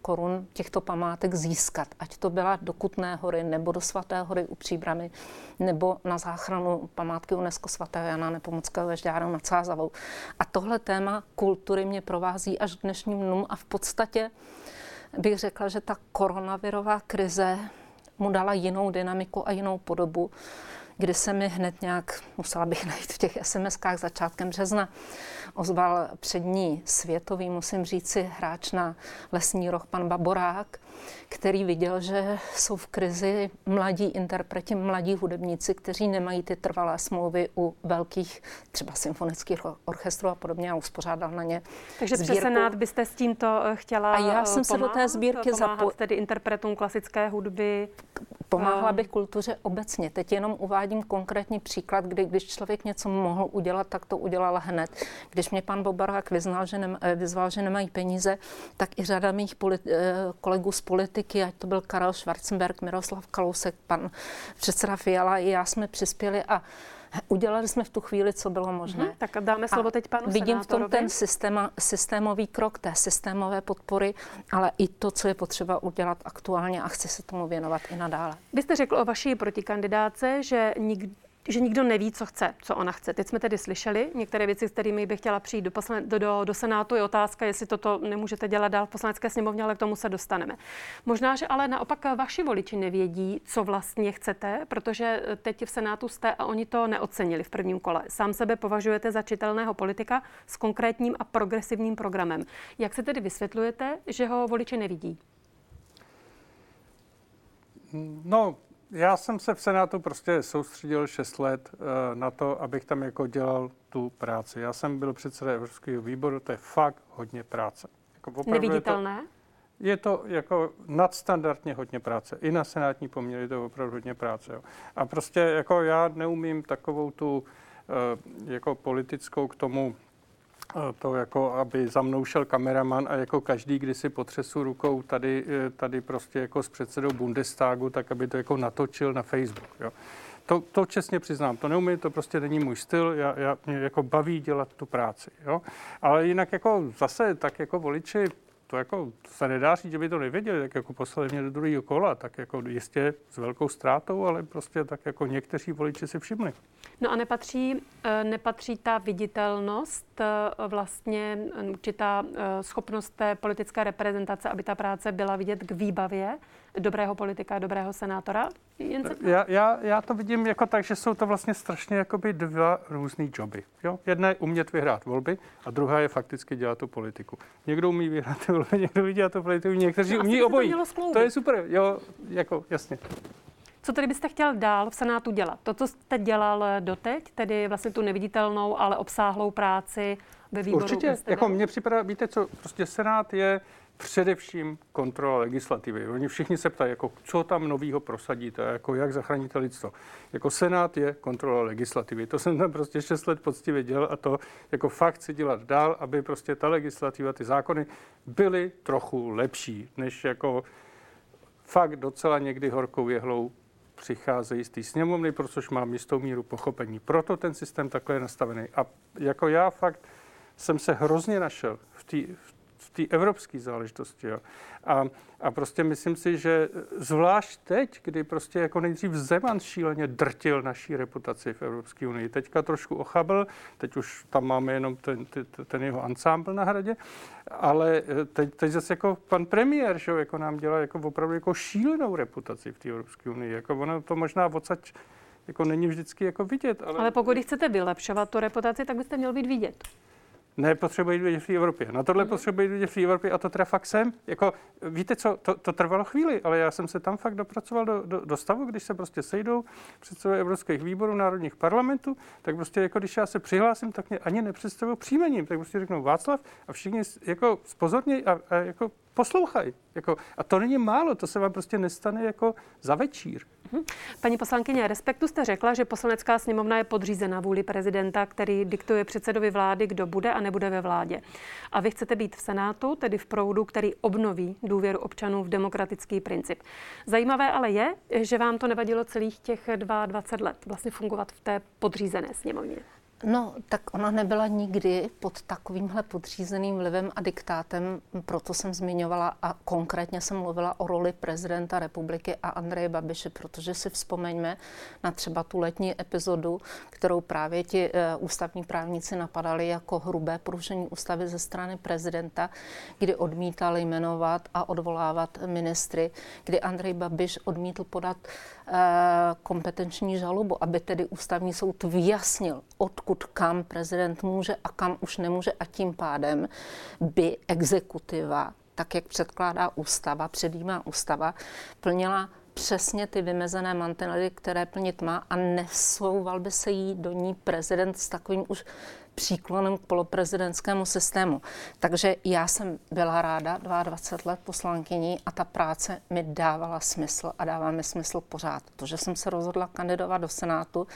korun těchto památek získat. Ať to byla do Kutné hory, nebo do Svaté hory u Příbramy, nebo na záchranu památky UNESCO svatého Jana Nepomuckého Vežďáru nad Sázavou. A tohle téma kultury mě provází až k dnešním dnům a v podstatě bych řekla, že ta koronavirová krize mu dala jinou dynamiku a jinou podobu, kdy se mi hned nějak, musela bych najít v těch SMS-kách začátkem března, ozval přední světový, musím říci, hráč na lesní roh, pan Baborák, který viděl, že jsou v krizi mladí interpreti, mladí hudebníci, kteří nemají ty trvalé smlouvy u velkých třeba symfonických orchestrů a podobně a uspořádal na ně Takže sbírku. přes Senát byste s tímto eh, chtěla A já jsem pomáhat, se do té sbírky zapojila. tedy interpretům klasické hudby? Pomáhala bych kultuře obecně. Teď jenom uvádím konkrétní příklad, kdy když člověk něco mohl udělat, tak to udělal hned. Když mě pan Bobarák vyznal, že nem, eh, vyzval, že nemají peníze, tak i řada mých politi- eh, kolegů z politiky, ať to byl Karel Schwarzenberg, Miroslav Kalousek, pan předseda Fiala, i já jsme přispěli a Udělali jsme v tu chvíli, co bylo možné. Hmm, tak dáme slovo teď panu Vidím senátorovi. v tom ten systéma, systémový krok té systémové podpory, ale i to, co je potřeba udělat aktuálně a chci se tomu věnovat i nadále. Vy jste řekl o vaší protikandidáce, že nikdy že nikdo neví, co chce, co ona chce. Teď jsme tedy slyšeli některé věci, s kterými bych chtěla přijít do, poslan- do, do, do Senátu. Je otázka, jestli toto nemůžete dělat dál v poslanecké sněmovně, ale k tomu se dostaneme. Možná, že ale naopak vaši voliči nevědí, co vlastně chcete, protože teď v Senátu jste a oni to neocenili v prvním kole. Sám sebe považujete za čitelného politika s konkrétním a progresivním programem. Jak se tedy vysvětlujete, že ho voliči nevidí? No, já jsem se v Senátu prostě soustředil 6 let uh, na to, abych tam jako dělal tu práci. Já jsem byl předseda Evropského výboru, to je fakt hodně práce. Jako Neviditelné? Je to, je to jako nadstandardně hodně práce. I na senátní poměry je to opravdu hodně práce. Jo. A prostě jako já neumím takovou tu uh, jako politickou k tomu to jako, aby za mnou šel kameraman a jako každý, kdy si potřesu rukou tady, eh, tady prostě jako s předsedou Bundestagu, tak aby to jako natočil na Facebook. Jo. To, to čestně přiznám, to neumím, to prostě není můj styl, já, já, mě jako baví dělat tu práci. Jo. Ale jinak jako zase, tak jako voliči to jako to se nedá říct, že by to nevěděli, tak jako poslali mě do druhého kola, tak jako jistě s velkou ztrátou, ale prostě tak jako někteří voliči si všimli. No a nepatří, eh, nepatří ta viditelnost, eh, vlastně určitá eh, schopnost té politické reprezentace, aby ta práce byla vidět k výbavě dobrého politika, dobrého senátora? Jen se já, já, já to vidím jako tak, že jsou to vlastně strašně jakoby dva různý joby. Jo? Jedna je umět vyhrát volby a druhá je fakticky dělat tu politiku. Někdo umí vyhrát ty volby, někdo umí dělat tu politiku, někteří no, umí obojí. To, to je super, jo, jako jasně. Co tedy byste chtěl dál v Senátu dělat? To, co jste dělal doteď, tedy vlastně tu neviditelnou, ale obsáhlou práci ve výboru? Určitě, jako mně připadá, víte co, prostě Senát je především kontrola legislativy. Oni všichni se ptají, jako, co tam novýho prosadíte, jako, jak zachráníte lidstvo. Jako Senát je kontrola legislativy. To jsem tam prostě 6 let poctivě dělal a to jako fakt chci dělat dál, aby prostě ta legislativa, ty zákony byly trochu lepší, než jako fakt docela někdy horkou jehlou přicházejí z té sněmovny, protože mám jistou míru pochopení. Proto ten systém takhle je nastavený. A jako já fakt jsem se hrozně našel v té v té evropské záležitosti. Jo. A, a prostě myslím si, že zvlášť teď, kdy prostě jako nejdřív Zeman šíleně drtil naší reputaci v Evropské unii, teďka trošku ochabl, teď už tam máme jenom ten, ten, ten jeho ansámbl na hradě, ale teď, teď zase jako pan premiér, že jako nám dělá jako opravdu jako šílenou reputaci v té Evropské unii. Jako ono to možná odsaď jako není vždycky jako vidět. Ale... ale pokud chcete vylepšovat tu reputaci, tak byste měl být vidět nepotřebují vidět v Evropě. Na tohle mm. potřebují vidět v Evropě a to teda fakt jsem. Jako, víte co, to, to trvalo chvíli, ale já jsem se tam fakt dopracoval do, do, do stavu, když se prostě sejdou předsedové evropských výborů, národních parlamentů, tak prostě jako když já se přihlásím, tak mě ani nepředstavují příjmením, tak prostě řeknou Václav a všichni jako spozornějí a, a jako poslouchají. Jako, a to není málo, to se vám prostě nestane jako za večír. Mhm. Paní poslankyně, Respektu jste řekla, že poslanecká sněmovna je podřízena vůli prezidenta, který diktuje předsedovi vlády, kdo bude a nebude ve vládě. A vy chcete být v Senátu, tedy v proudu, který obnoví důvěru občanů v demokratický princip. Zajímavé ale je, že vám to nevadilo celých těch 22 let vlastně fungovat v té podřízené sněmovně. No, tak ona nebyla nikdy pod takovýmhle podřízeným vlivem a diktátem, proto jsem zmiňovala a konkrétně jsem mluvila o roli prezidenta republiky a Andreje Babiše, protože si vzpomeňme na třeba tu letní epizodu, kterou právě ti uh, ústavní právníci napadali jako hrubé porušení ústavy ze strany prezidenta, kdy odmítali jmenovat a odvolávat ministry, kdy Andrej Babiš odmítl podat uh, kompetenční žalobu, aby tedy ústavní soud vyjasnil, od odkud kam prezident může a kam už nemůže a tím pádem by exekutiva, tak jak předkládá ústava, předjímá ústava, plnila přesně ty vymezené mantinely, které plnit má a nesouval by se jí do ní prezident s takovým už příklonem k poloprezidentskému systému. Takže já jsem byla ráda 22 let poslankyní a ta práce mi dávala smysl a dává mi smysl pořád. To, že jsem se rozhodla kandidovat do Senátu,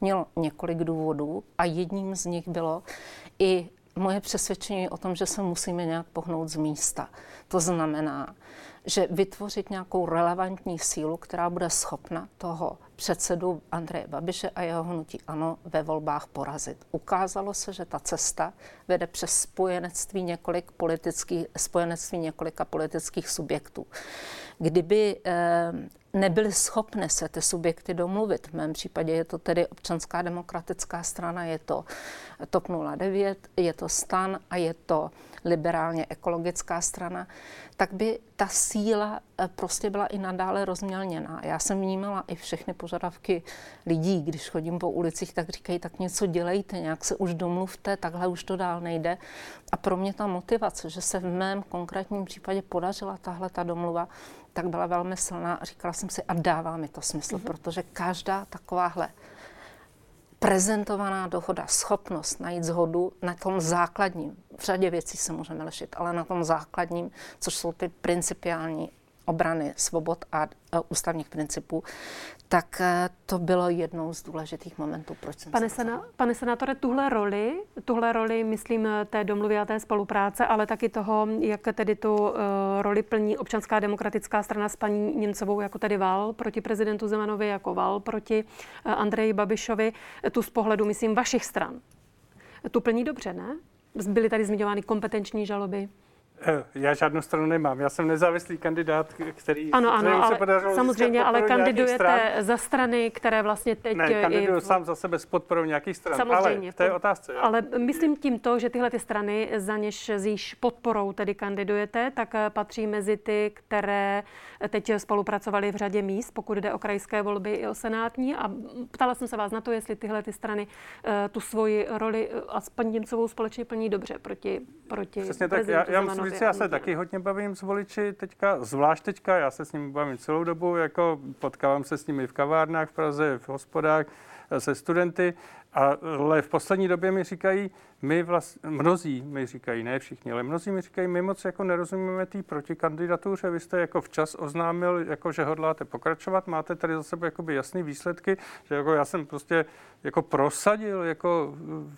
mělo několik důvodů a jedním z nich bylo i moje přesvědčení o tom, že se musíme nějak pohnout z místa. To znamená, že vytvořit nějakou relevantní sílu, která bude schopna toho předsedu Andreje Babiše a jeho hnutí ANO ve volbách porazit. Ukázalo se, že ta cesta vede přes spojenectví, několik politických, spojenectví několika politických subjektů. Kdyby eh, nebyly schopny se ty subjekty domluvit, v mém případě je to tedy občanská demokratická strana, je to TOP 09, je to STAN a je to liberálně ekologická strana, tak by ta síla eh, prostě byla i nadále rozmělněná. Já jsem vnímala i všechny požadavky lidí, když chodím po ulicích, tak říkají, tak něco dělejte, nějak se už domluvte, takhle už to dál nejde. A pro mě ta motivace, že se v mém konkrétním případě podařila tahle ta domluva, tak byla velmi silná a říkala jsem si, a dává mi to smysl, mm-hmm. protože každá takováhle prezentovaná dohoda, schopnost najít zhodu na tom základním. V řadě věcí se můžeme lišit, ale na tom základním, což jsou ty principiální obrany svobod a ústavních principů, tak eh, to bylo jednou z důležitých momentů, proč jsem pane, sena, pane senátore, tuhle roli, tuhle roli, myslím, té domluvy a té spolupráce, ale taky toho, jak tedy tu uh, roli plní občanská demokratická strana s paní Němcovou jako tedy val proti prezidentu Zemanovi, jako val proti uh, Andreji Babišovi, tu z pohledu, myslím, vašich stran. Tu plní dobře, ne? Byly tady zmiňovány kompetenční žaloby. Eh, já žádnou stranu nemám. Já jsem nezávislý kandidát, který ano, ano, se ale samozřejmě, ale kandidujete stran. za strany, které vlastně teď... Ne, kandiduju v... sám za sebe s podporou nějakých stran. Samozřejmě. Ale v té otázce. Ale myslím tím to, že tyhle ty strany, za něž s již podporou tedy kandidujete, tak eh, patří mezi ty, které teď spolupracovali v řadě míst, pokud jde o krajské volby i o senátní. A ptala jsem se vás na to, jestli tyhle ty strany eh, tu svoji roli a s paní Němcovou společně plní dobře proti, proti Přesně tak. Já, já musím říct, já se taky hodně bavím s voliči teďka, zvlášť teďka, já se s nimi bavím celou dobu, jako potkávám se s nimi v kavárnách v Praze, v hospodách, se studenty ale v poslední době mi říkají, my vlastně, mnozí mi říkají, ne všichni, ale mnozí mi říkají, my moc jako nerozumíme té protikandidatuře, vy jste jako včas oznámil, jako že hodláte pokračovat, máte tady za sebe jakoby jasné výsledky, že jako já jsem prostě jako prosadil jako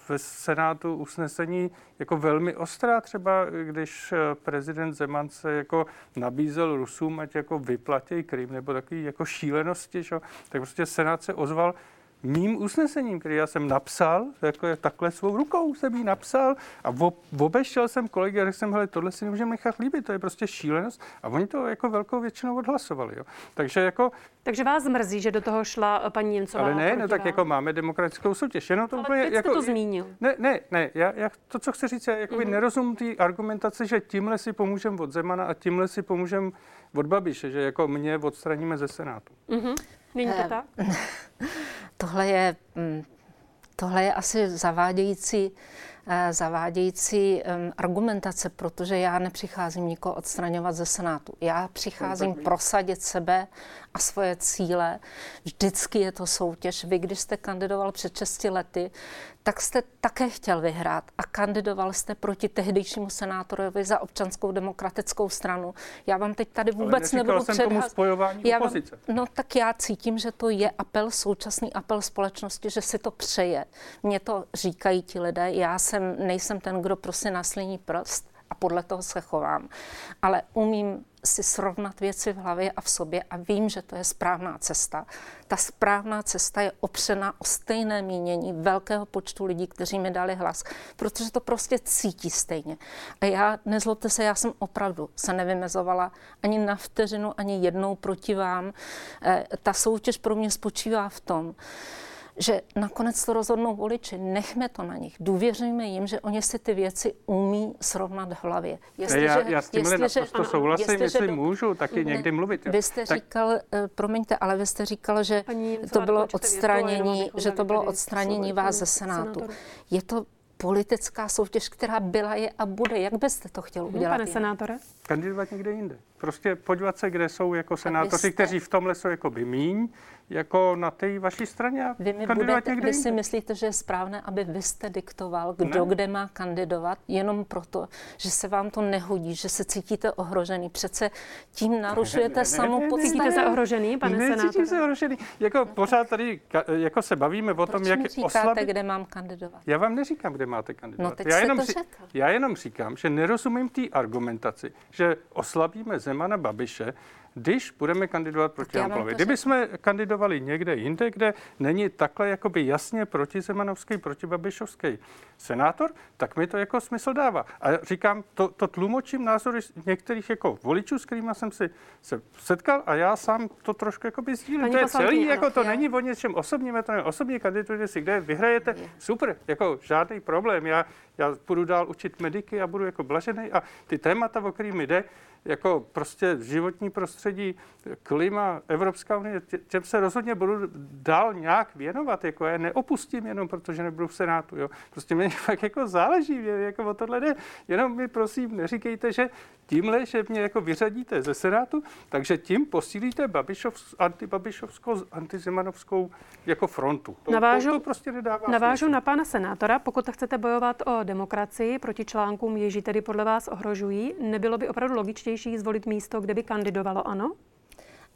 ve Senátu usnesení jako velmi ostrá, třeba když prezident Zeman se jako nabízel Rusům, ať jako vyplatí Krym, nebo takový jako šílenosti, že? tak prostě Senát se ozval, mým usnesením, který já jsem napsal, jako takhle svou rukou jsem jí napsal a obešel jsem kolegy a řekl jsem, hele, tohle si nemůžeme nechat líbit, to je prostě šílenost. A oni to jako velkou většinou odhlasovali. Jo. Takže jako... Takže vás mrzí, že do toho šla paní Němcová? Ale ne, no tak jako máme demokratickou soutěž. Jenom to Ale úplně, teď jako, to zmínil. Ne, ne, ne, já, já to, co chci říct, je jako mm-hmm. nerozum té argumentace, že tímhle si pomůžeme od Zemana a tímhle si pomůžeme od Babiše, že jako mě odstraníme ze Senátu. Mm-hmm. Není to eh, tak? tohle je, mm, tohle je asi zavádějící, zavádějící argumentace, protože já nepřicházím nikoho odstraňovat ze Senátu. Já přicházím prosadit sebe a svoje cíle. Vždycky je to soutěž. Vy, když jste kandidoval před 6 lety, tak jste také chtěl vyhrát a kandidoval jste proti tehdejšímu senátorovi za občanskou demokratickou stranu. Já vám teď tady vůbec Ale nebudu jsem tomu spojování já vám, opozice. No tak já cítím, že to je apel, současný apel společnosti, že si to přeje. Mně to říkají ti lidé, já jsem, nejsem ten, kdo prostě naslíní prst a podle toho se chovám. Ale umím si srovnat věci v hlavě a v sobě a vím, že to je správná cesta. Ta správná cesta je opřena o stejné mínění velkého počtu lidí, kteří mi dali hlas, protože to prostě cítí stejně. A já, nezlobte se, já jsem opravdu se nevymezovala ani na vteřinu, ani jednou proti vám. E, ta soutěž pro mě spočívá v tom, že nakonec to rozhodnou voliči. Nechme to na nich. Důvěřujme jim, že oni si ty věci umí srovnat v hlavě. Jestliže, já, já s tímhle naprosto souhlasím, jestli, jestli můžu taky někdy mluvit. Vy jste tak... říkal, uh, promiňte, ale vy jste říkal, že Paní to bylo odstranění, že to bylo odstranění vás ze Senátu. Je to politická soutěž, která byla, je a bude. Jak byste to chtěl udělat? Pane senátore? Kandidovat někde jinde. Prostě podívat se, kde jsou jako senátoři, jste... kteří v tomhle jsou jako by míň, jako na té vaší straně a vy, mi budete, vy si myslíte, že je správné, aby vy jste diktoval, kdo ne. kde má kandidovat, jenom proto, že se vám to nehodí, že se cítíte ohrožený. Přece tím narušujete ne, samou ne, podstatu. Cítíte se ohrožený, pane ne, senátore? se ohrožený. Jako pořád tady jako se bavíme o Proč tom, jak říkáte, oslabit... kde mám kandidovat? Já vám neříkám, kde máte kandidovat. No, teď já, jenom to já jenom říkám, že nerozumím té argumentaci, že oslabíme Zemana Babiše, když budeme kandidovat proti Hamplovi. Kdyby jsme kandidovali někde jinde, kde není takhle jakoby jasně proti Zemanovský, proti Babišovský senátor, tak mi to jako smysl dává. A říkám, to, to tlumočím názory některých jako voličů, s kterými jsem si se setkal a já sám to trošku jako by sdílím. To je celý, jako to je. není o něčem osobním, to je osobní kandidujete si, kde vyhrajete, super, jako žádný problém. Já, já budu dál učit mediky a budu jako blažený a ty témata, o kterými jde, jako prostě životní prostředí, klima, Evropská unie, těm se rozhodně budu dál nějak věnovat, jako já neopustím jenom, protože nebudu v Senátu, jo. Prostě mě fakt jako záleží, mě jako o tohle jde. Jenom mi prosím neříkejte, že tímhle, že mě jako vyřadíte ze Senátu, takže tím posílíte Babišov, antibabišovskou, antizemanovskou jako frontu. To, navážu, to, to prostě nedává Navážu smysl. na pana senátora, pokud chcete bojovat o demokracii proti článkům, ježí tedy podle vás ohrožují, nebylo by opravdu logičtější zvolit místo, kde by kandidovalo ano?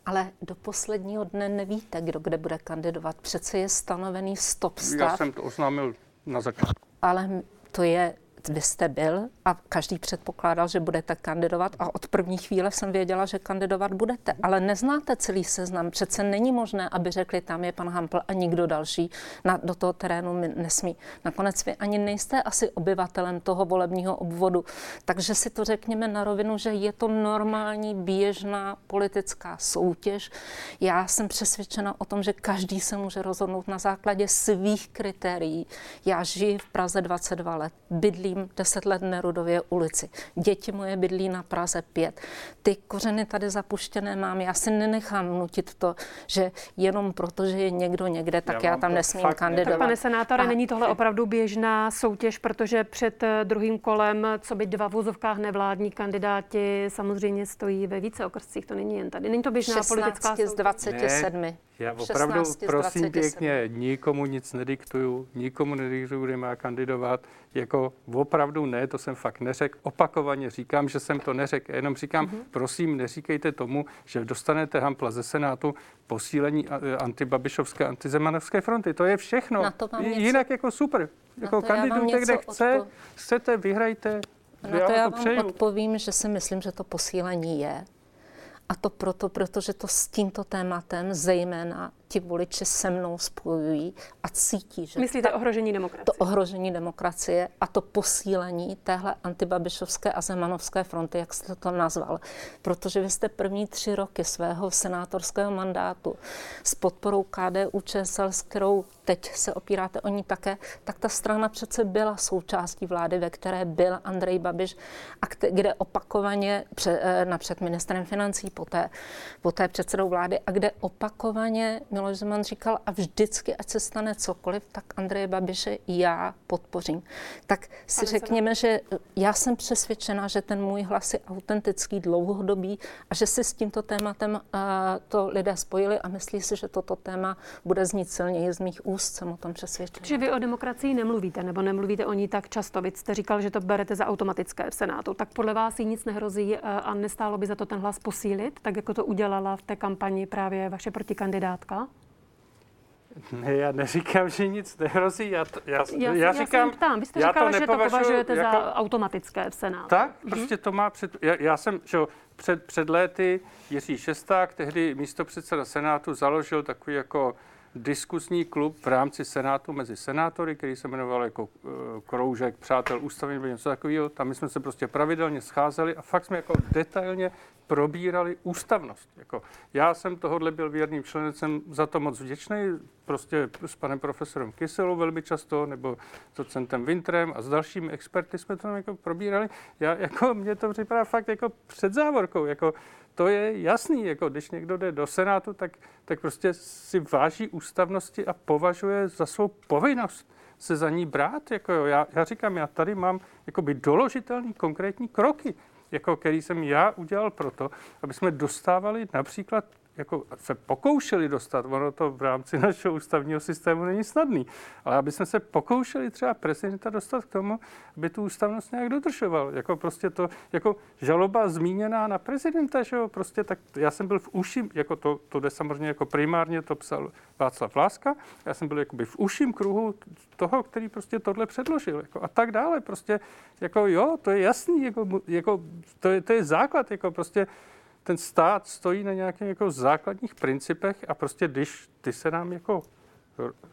Ale do posledního dne nevíte, kdo kde bude kandidovat. Přece je stanovený stop stav. Já jsem to oznámil na začátku. Ale to je vy jste byl a každý předpokládal, že budete kandidovat a od první chvíle jsem věděla, že kandidovat budete. Ale neznáte celý seznam. Přece není možné, aby řekli, tam je pan Hampl a nikdo další na, do toho terénu nesmí. Nakonec vy ani nejste asi obyvatelem toho volebního obvodu. Takže si to řekněme na rovinu, že je to normální, běžná politická soutěž. Já jsem přesvědčena o tom, že každý se může rozhodnout na základě svých kritérií. Já žiji v Praze 22 let, bydlím bydlím 10 let Nerudově ulici. Děti moje bydlí na Praze 5. Ty kořeny tady zapuštěné mám. Já si nenechám nutit to, že jenom proto, že je někdo někde, tak já, já tam nesmím kandidovat. Tak pane senátore, a... není tohle opravdu běžná soutěž, protože před eh, druhým kolem, co by dva v vozovkách nevládní kandidáti, samozřejmě stojí ve více okrscích. To není jen tady. Není to běžná 16 politická soutěž. z 27. Ne. Já opravdu, prosím pěkně, nikomu nic nediktuju, nikomu nediktuju, kde má kandidovat. Jako opravdu ne, to jsem fakt neřekl. Opakovaně říkám, že jsem to neřekl. Jenom říkám, mm-hmm. prosím, neříkejte tomu, že dostanete Hampla ze Senátu posílení antibabišovské, antizemanovské fronty. To je všechno. Na to Jinak něco... jako super. Jako kandidujte, kde chce, odpo... chcete, vyhrajte. Na to já vám odpovím, že si myslím, že to posílení je. A to proto, protože to s tímto tématem zejména ti voliči se mnou spojují a cítí, že... Myslíte ta, ohrožení demokracie? To ohrožení demokracie a to posílení téhle antibabišovské a zemanovské fronty, jak jste to nazval. Protože vy jste první tři roky svého senátorského mandátu s podporou KDU ČSL, s kterou teď se opíráte o ní také, tak ta strana přece byla součástí vlády, ve které byl Andrej Babiš a kde opakovaně pře, eh, napřed ministrem financí, poté, poté předsedou vlády a kde opakovaně Miloš Zeman říkal a vždycky, ať se stane cokoliv, tak Andreje Babiše já podpořím. Tak si Pane řekněme, že já jsem přesvědčena, že ten můj hlas je autentický, dlouhodobý a že si s tímto tématem uh, to lidé spojili a myslí si, že toto téma bude znít silněji z mých úst, jsem o tom přesvědčena. Že vy o demokracii nemluvíte, nebo nemluvíte o ní tak často. Vy jste říkal, že to berete za automatické v Senátu. Tak podle vás jí nic nehrozí a nestálo by za to ten hlas posílit, tak jako to udělala v té kampani právě vaše protikandidátka? Ne, já neříkám, že nic nehrozí. Já, to, já, já, já, říkám, já ptám. Vy jste říkal, že to považujete jako, za automatické v Senátu. Tak, mm-hmm. prostě to má před... Já, já jsem, že před, před léty Jiří Šesták, tehdy místo předseda Senátu, založil takový jako diskusní klub v rámci Senátu mezi senátory, který se jmenoval jako e, Kroužek Přátel ústavy nebo něco takového. Tam my jsme se prostě pravidelně scházeli a fakt jsme jako detailně probírali ústavnost. Jako, já jsem tohohle byl věrným členem, jsem za to moc vděčný, prostě s panem profesorem Kyselou velmi často, nebo s docentem Wintrem a s dalšími experty jsme to jako probírali. Já, jako, mě to připadá fakt jako před závorkou, jako to je jasný, jako když někdo jde do Senátu, tak, tak prostě si váží ústavnosti a považuje za svou povinnost se za ní brát. Jako. Já, já říkám, já tady mám jakoby doložitelný konkrétní kroky, jako který jsem já udělal proto, aby jsme dostávali například jako se pokoušeli dostat, ono to v rámci našeho ústavního systému není snadný, ale aby jsme se pokoušeli třeba prezidenta dostat k tomu, aby tu ústavnost nějak dodržoval. Jako prostě to, jako žaloba zmíněná na prezidenta, že jo, prostě tak já jsem byl v uším, jako to, to jde samozřejmě jako primárně, to psal Václav Láska, já jsem byl jakoby v uším kruhu toho, který prostě tohle předložil, jako a tak dále, prostě, jako jo, to je jasný, jako, jako to, je, to je základ, jako prostě ten stát stojí na nějakých jako základních principech a prostě když ty se nám jako,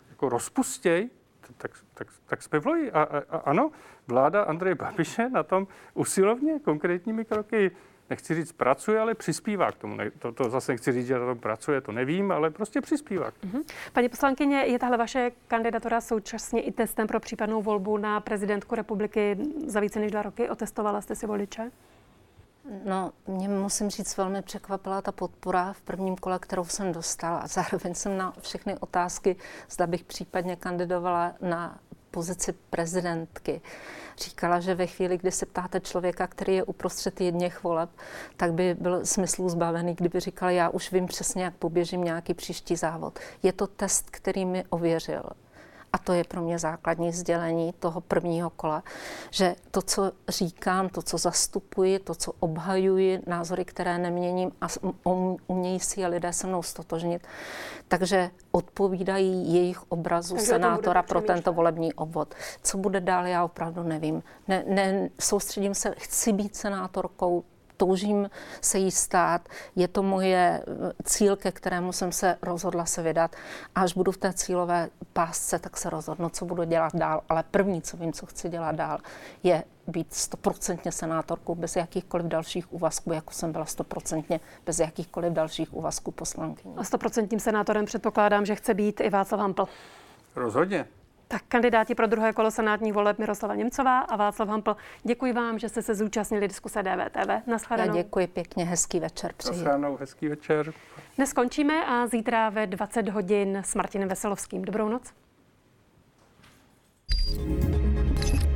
jako rozpustěj, tak, tak, tak jsme v loji. A, a, a ano, vláda Andreje Babiše na tom usilovně konkrétními kroky nechci říct pracuje, ale přispívá k tomu. To, to zase nechci říct, že na tom pracuje, to nevím, ale prostě přispívá. Mm-hmm. Paní poslankyně, je tahle vaše kandidatura současně i testem pro případnou volbu na prezidentku republiky za více než dva roky? Otestovala jste si voliče? No, mě musím říct, velmi překvapila ta podpora v prvním kole, kterou jsem dostala. Zároveň jsem na všechny otázky, zda bych případně kandidovala na pozici prezidentky. Říkala, že ve chvíli, kdy se ptáte člověka, který je uprostřed jedněch voleb, tak by byl smyslu zbavený, kdyby říkal, já už vím přesně, jak poběžím nějaký příští závod. Je to test, který mi ověřil a to je pro mě základní sdělení toho prvního kola, že to, co říkám, to, co zastupuji, to, co obhajuji, názory, které neměním a umějí si je lidé se mnou stotožnit, takže odpovídají jejich obrazu takže senátora pro tento volební obvod. Co bude dál, já opravdu nevím. Ne, ne, soustředím se, chci být senátorkou, toužím se jí stát, je to moje eh, cíl, ke kterému jsem se rozhodla se vydat. A až budu v té cílové pásce, tak se rozhodnu, co budu dělat dál. Ale první, co vím, co chci dělat dál, je být stoprocentně senátorkou bez jakýchkoliv dalších úvazků, jako jsem byla stoprocentně bez jakýchkoliv dalších úvazků poslankyní. A stoprocentním senátorem předpokládám, že chce být i Václav Hampl. Rozhodně. Tak kandidáti pro druhé kolo senátních voleb Miroslava Němcová a Václav Hampl. Děkuji vám, že jste se zúčastnili diskuse DVTV. Naschledanou. Já děkuji pěkně, hezký večer. Přeji. Naschledanou, hezký večer. Dnes končíme a zítra ve 20 hodin s Martinem Veselovským. Dobrou noc. thank you